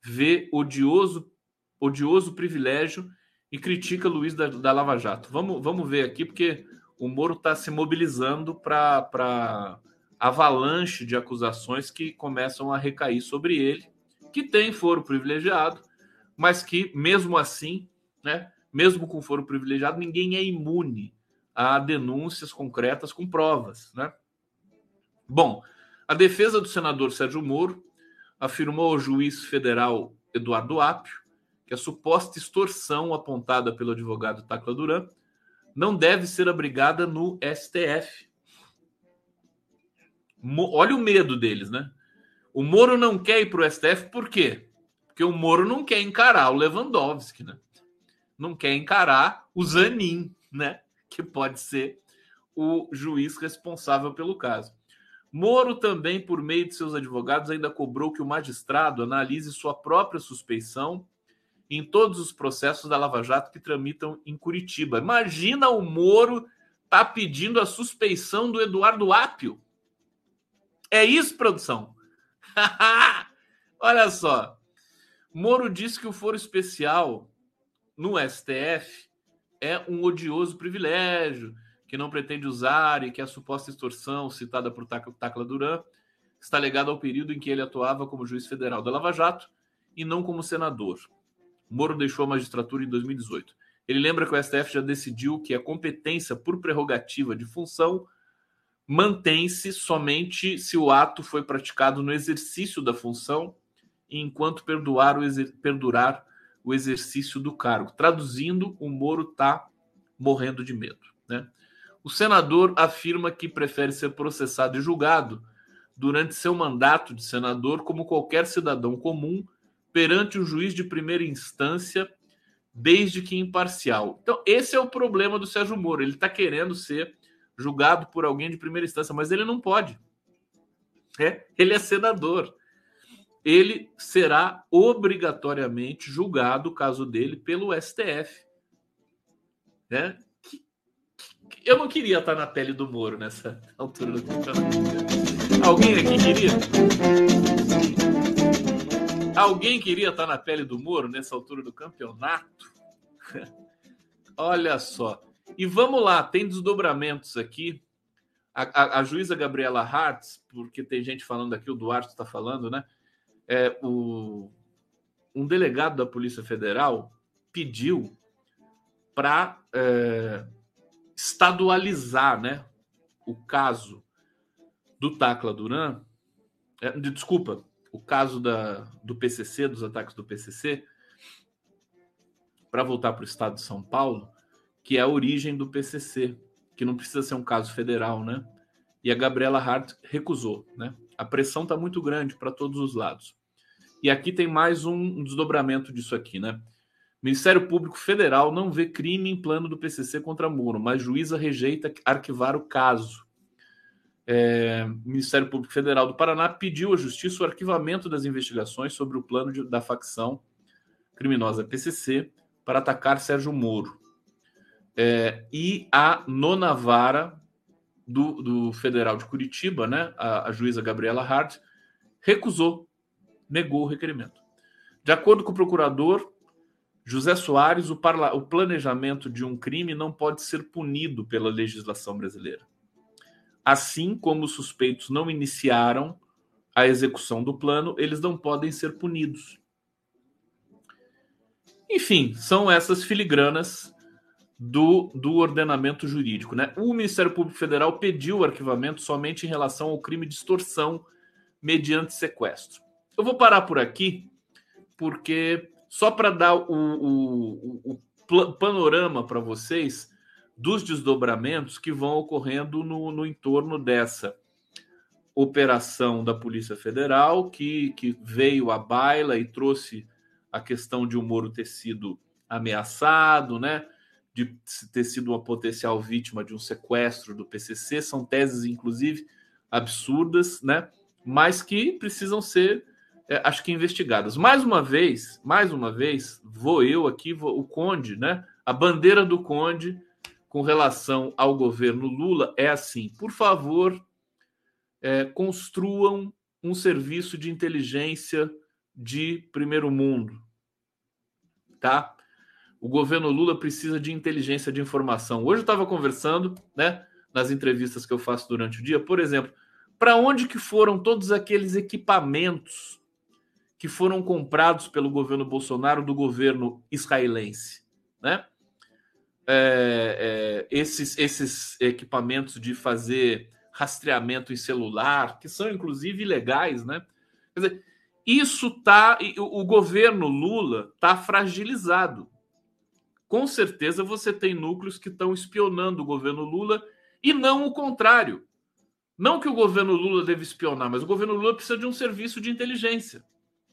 Vê odioso, odioso privilégio e critica Luiz da, da Lava Jato. Vamos, vamos ver aqui, porque o Moro está se mobilizando para avalanche de acusações que começam a recair sobre ele, que tem foro privilegiado, mas que, mesmo assim, né, mesmo com foro privilegiado, ninguém é imune a denúncias concretas com provas. Né? Bom, a defesa do senador Sérgio Moro afirmou ao juiz federal Eduardo Apio que a suposta extorsão apontada pelo advogado Tacla Duran não deve ser abrigada no STF. Olha o medo deles, né? O Moro não quer ir para o STF por quê? Porque o Moro não quer encarar o Lewandowski, né? Não quer encarar o Zanin, né? Que pode ser o juiz responsável pelo caso. Moro também, por meio de seus advogados, ainda cobrou que o magistrado analise sua própria suspeição em todos os processos da Lava Jato que tramitam em Curitiba. Imagina o Moro tá pedindo a suspeição do Eduardo Apio. É isso, produção? (laughs) Olha só. Moro disse que o foro especial no STF é um odioso privilégio que não pretende usar e que a suposta extorsão citada por Tacla Duran está ligada ao período em que ele atuava como juiz federal da Lava Jato e não como senador. Moro deixou a magistratura em 2018. Ele lembra que o STF já decidiu que a competência por prerrogativa de função mantém-se somente se o ato foi praticado no exercício da função e enquanto perdurar o, perdurar o exercício do cargo. Traduzindo, o Moro está morrendo de medo. Né? O senador afirma que prefere ser processado e julgado durante seu mandato de senador como qualquer cidadão comum perante o juiz de primeira instância, desde que imparcial. Então, esse é o problema do Sérgio Moro. Ele está querendo ser julgado por alguém de primeira instância, mas ele não pode. É, ele é senador. Ele será obrigatoriamente julgado, o caso dele, pelo STF. Né? Eu não queria estar na pele do Moro nessa altura do campeonato. Alguém aqui queria? Alguém queria estar na pele do Moro nessa altura do campeonato? (laughs) Olha só. E vamos lá, tem desdobramentos aqui. A, a, a juíza Gabriela Hartz, porque tem gente falando aqui, o Duarte está falando, né? É, o, um delegado da Polícia Federal pediu para é, estadualizar né, o caso do Tacla Duran. É, desculpa, o caso da, do PCC, dos ataques do PCC, para voltar para o estado de São Paulo, que é a origem do PCC, que não precisa ser um caso federal, né? E a Gabriela Hart recusou, né? A pressão está muito grande para todos os lados. E aqui tem mais um desdobramento disso aqui, né? Ministério Público Federal não vê crime em plano do PCC contra Moro, mas juíza rejeita arquivar o caso é, Ministério Público Federal do Paraná pediu à Justiça o arquivamento das investigações sobre o plano de, da facção criminosa PCC para atacar Sérgio Moro. É, e a nona vara do, do Federal de Curitiba, né, a, a juíza Gabriela Hart, recusou, negou o requerimento. De acordo com o procurador José Soares, o, parla, o planejamento de um crime não pode ser punido pela legislação brasileira. Assim como os suspeitos não iniciaram a execução do plano, eles não podem ser punidos. Enfim, são essas filigranas do, do ordenamento jurídico. Né? O Ministério Público Federal pediu o arquivamento somente em relação ao crime de extorsão mediante sequestro. Eu vou parar por aqui, porque só para dar o, o, o panorama para vocês dos desdobramentos que vão ocorrendo no, no entorno dessa operação da Polícia Federal, que, que veio à baila e trouxe a questão de o Moro ter sido ameaçado, né? De ter sido uma potencial vítima de um sequestro do PCC, são teses, inclusive, absurdas, né? Mas que precisam ser, é, acho que, investigadas. Mais uma vez, mais uma vez, vou eu aqui, vou, o Conde, né? A bandeira do Conde com relação ao governo Lula é assim: por favor, é, construam um serviço de inteligência de primeiro mundo, tá? O governo Lula precisa de inteligência de informação. Hoje eu estava conversando, né, nas entrevistas que eu faço durante o dia, por exemplo, para onde que foram todos aqueles equipamentos que foram comprados pelo governo Bolsonaro do governo israelense, né? É, é, esses, esses equipamentos de fazer rastreamento em celular, que são inclusive ilegais, né? Quer dizer, isso tá. O governo Lula está fragilizado. Com certeza você tem núcleos que estão espionando o governo Lula e não o contrário. Não que o governo Lula deve espionar, mas o governo Lula precisa de um serviço de inteligência.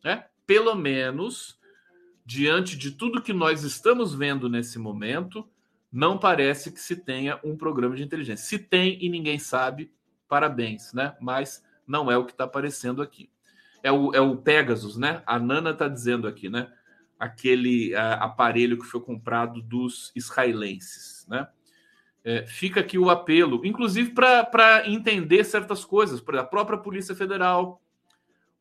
Né? Pelo menos, diante de tudo que nós estamos vendo nesse momento, não parece que se tenha um programa de inteligência. Se tem e ninguém sabe, parabéns, né? Mas não é o que está aparecendo aqui é o, é o Pegasus, né? A Nana está dizendo aqui, né? Aquele aparelho que foi comprado dos israelenses, né? É, fica aqui o apelo, inclusive para entender certas coisas, para a própria Polícia Federal,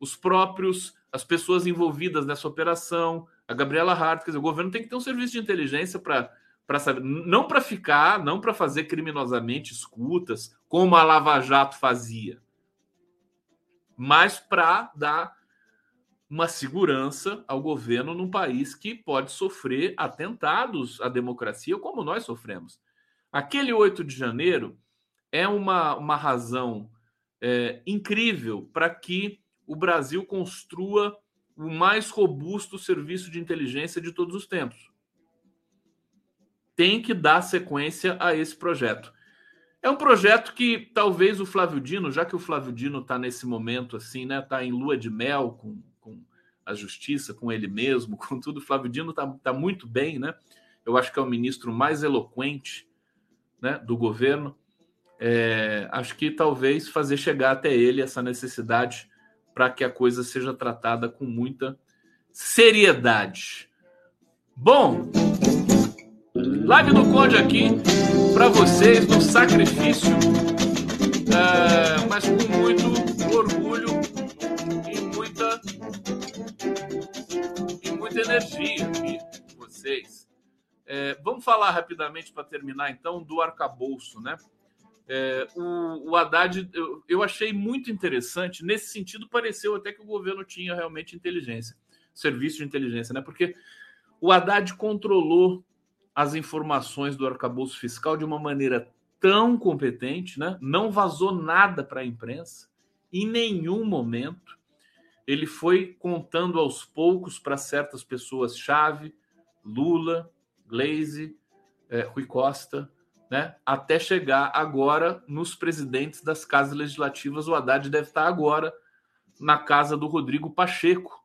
os próprios, as pessoas envolvidas nessa operação, a Gabriela Hart, quer dizer, o governo tem que ter um serviço de inteligência para para saber, não para ficar, não para fazer criminosamente escutas, como a Lava Jato fazia, mas para dar uma segurança ao governo num país que pode sofrer atentados à democracia, como nós sofremos. Aquele 8 de janeiro é uma, uma razão é, incrível para que o Brasil construa o mais robusto serviço de inteligência de todos os tempos. Tem que dar sequência a esse projeto. É um projeto que talvez o Flávio Dino, já que o Flávio Dino está nesse momento assim, né, está em lua de mel com, com a justiça, com ele mesmo, (laughs) com tudo, o Flávio Dino está tá muito bem, né? Eu acho que é o ministro mais eloquente né, do governo. É, acho que talvez fazer chegar até ele essa necessidade para que a coisa seja tratada com muita seriedade. Bom, live do Conde aqui para vocês no sacrifício, é, mas com muito orgulho e muita, e muita energia aqui vocês. É, vamos falar rapidamente para terminar então do arcabouço, né? É, o, o Haddad eu, eu achei muito interessante. Nesse sentido, pareceu até que o governo tinha realmente inteligência, serviço de inteligência, né? Porque o Haddad controlou as informações do arcabouço fiscal de uma maneira tão competente, né? não vazou nada para a imprensa, em nenhum momento. Ele foi contando aos poucos para certas pessoas-chave, Lula, Glaze, eh, Rui Costa, né? até chegar agora nos presidentes das casas legislativas. O Haddad deve estar agora na casa do Rodrigo Pacheco,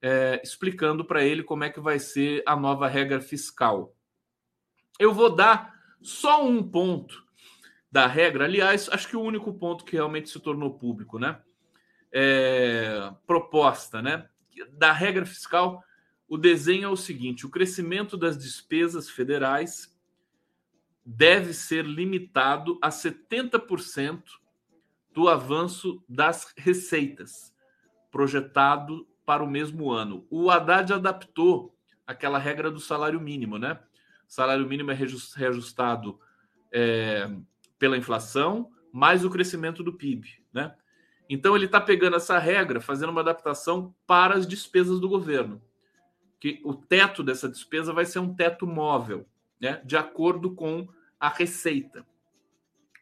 eh, explicando para ele como é que vai ser a nova regra fiscal. Eu vou dar só um ponto da regra. Aliás, acho que o único ponto que realmente se tornou público, né? É, proposta, né? Da regra fiscal, o desenho é o seguinte: o crescimento das despesas federais deve ser limitado a 70% do avanço das receitas projetado para o mesmo ano. O Haddad adaptou aquela regra do salário mínimo, né? Salário mínimo é reajustado é, pela inflação, mais o crescimento do PIB, né? Então ele está pegando essa regra, fazendo uma adaptação para as despesas do governo. Que o teto dessa despesa vai ser um teto móvel, né? De acordo com a receita.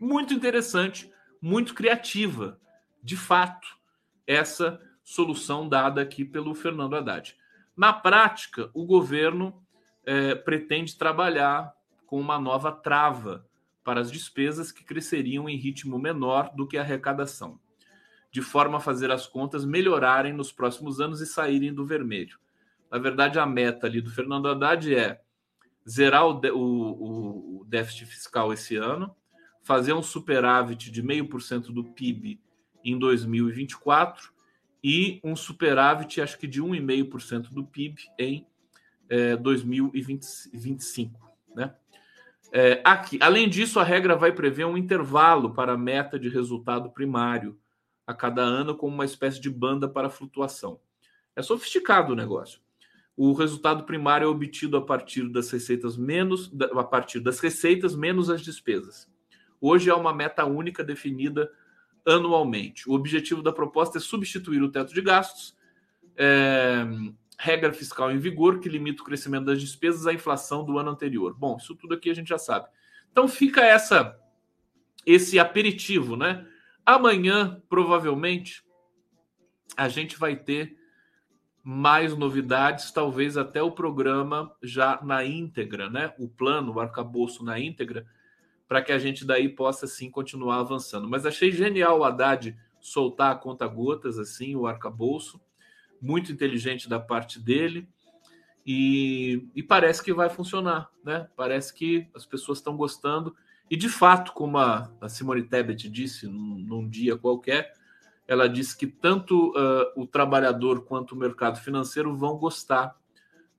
Muito interessante, muito criativa, de fato, essa solução dada aqui pelo Fernando Haddad. Na prática, o governo é, pretende trabalhar com uma nova trava para as despesas que cresceriam em ritmo menor do que a arrecadação, de forma a fazer as contas melhorarem nos próximos anos e saírem do vermelho. Na verdade, a meta ali do Fernando Haddad é zerar o, o, o déficit fiscal esse ano, fazer um superávit de 0,5% do PIB em 2024 e um superávit, acho que de 1,5% do PIB em é, 2025. Né? É, aqui, além disso, a regra vai prever um intervalo para a meta de resultado primário a cada ano, como uma espécie de banda para flutuação. É sofisticado o negócio. O resultado primário é obtido a partir das receitas menos a partir das receitas menos as despesas. Hoje é uma meta única definida anualmente. O objetivo da proposta é substituir o teto de gastos, é, regra fiscal em vigor que limita o crescimento das despesas à inflação do ano anterior. Bom, isso tudo aqui a gente já sabe. Então fica essa esse aperitivo, né? Amanhã, provavelmente, a gente vai ter mais novidades, talvez até o programa já na íntegra, né? O plano, o arcabouço na íntegra para que a gente daí possa sim continuar avançando. Mas achei genial o Haddad soltar a conta gotas assim, o arcabouço, muito inteligente da parte dele. E, e parece que vai funcionar, né? Parece que as pessoas estão gostando. E de fato, como a, a Simone Tebet disse num, num, dia qualquer, ela disse que tanto uh, o trabalhador quanto o mercado financeiro vão gostar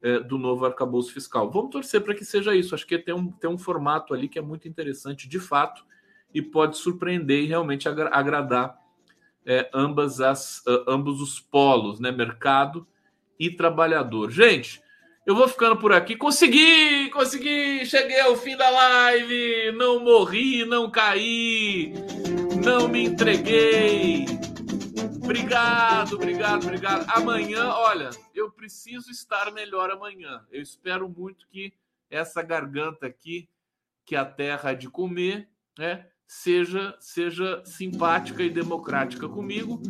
é, do novo arcabouço fiscal. Vamos torcer para que seja isso. Acho que tem um, tem um formato ali que é muito interessante, de fato, e pode surpreender e realmente agra agradar é, ambas as, uh, ambos os polos, né? Mercado e trabalhador. Gente, eu vou ficando por aqui. Consegui! Consegui! Cheguei ao fim da live! Não morri, não caí, não me entreguei. Obrigado, obrigado, obrigado. Amanhã, olha, eu preciso estar melhor amanhã. Eu espero muito que essa garganta aqui, que a terra é de comer, né, seja seja simpática e democrática comigo,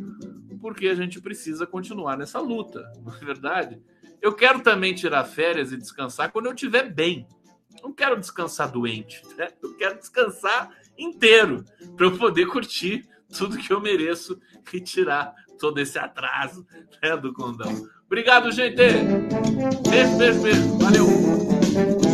porque a gente precisa continuar nessa luta, não é verdade? Eu quero também tirar férias e descansar quando eu estiver bem. Não quero descansar doente, né? Eu quero descansar inteiro para eu poder curtir tudo que eu mereço e tirar todo esse atraso né, do condão. Obrigado, gente. Beijo, beijo, beijo. Valeu.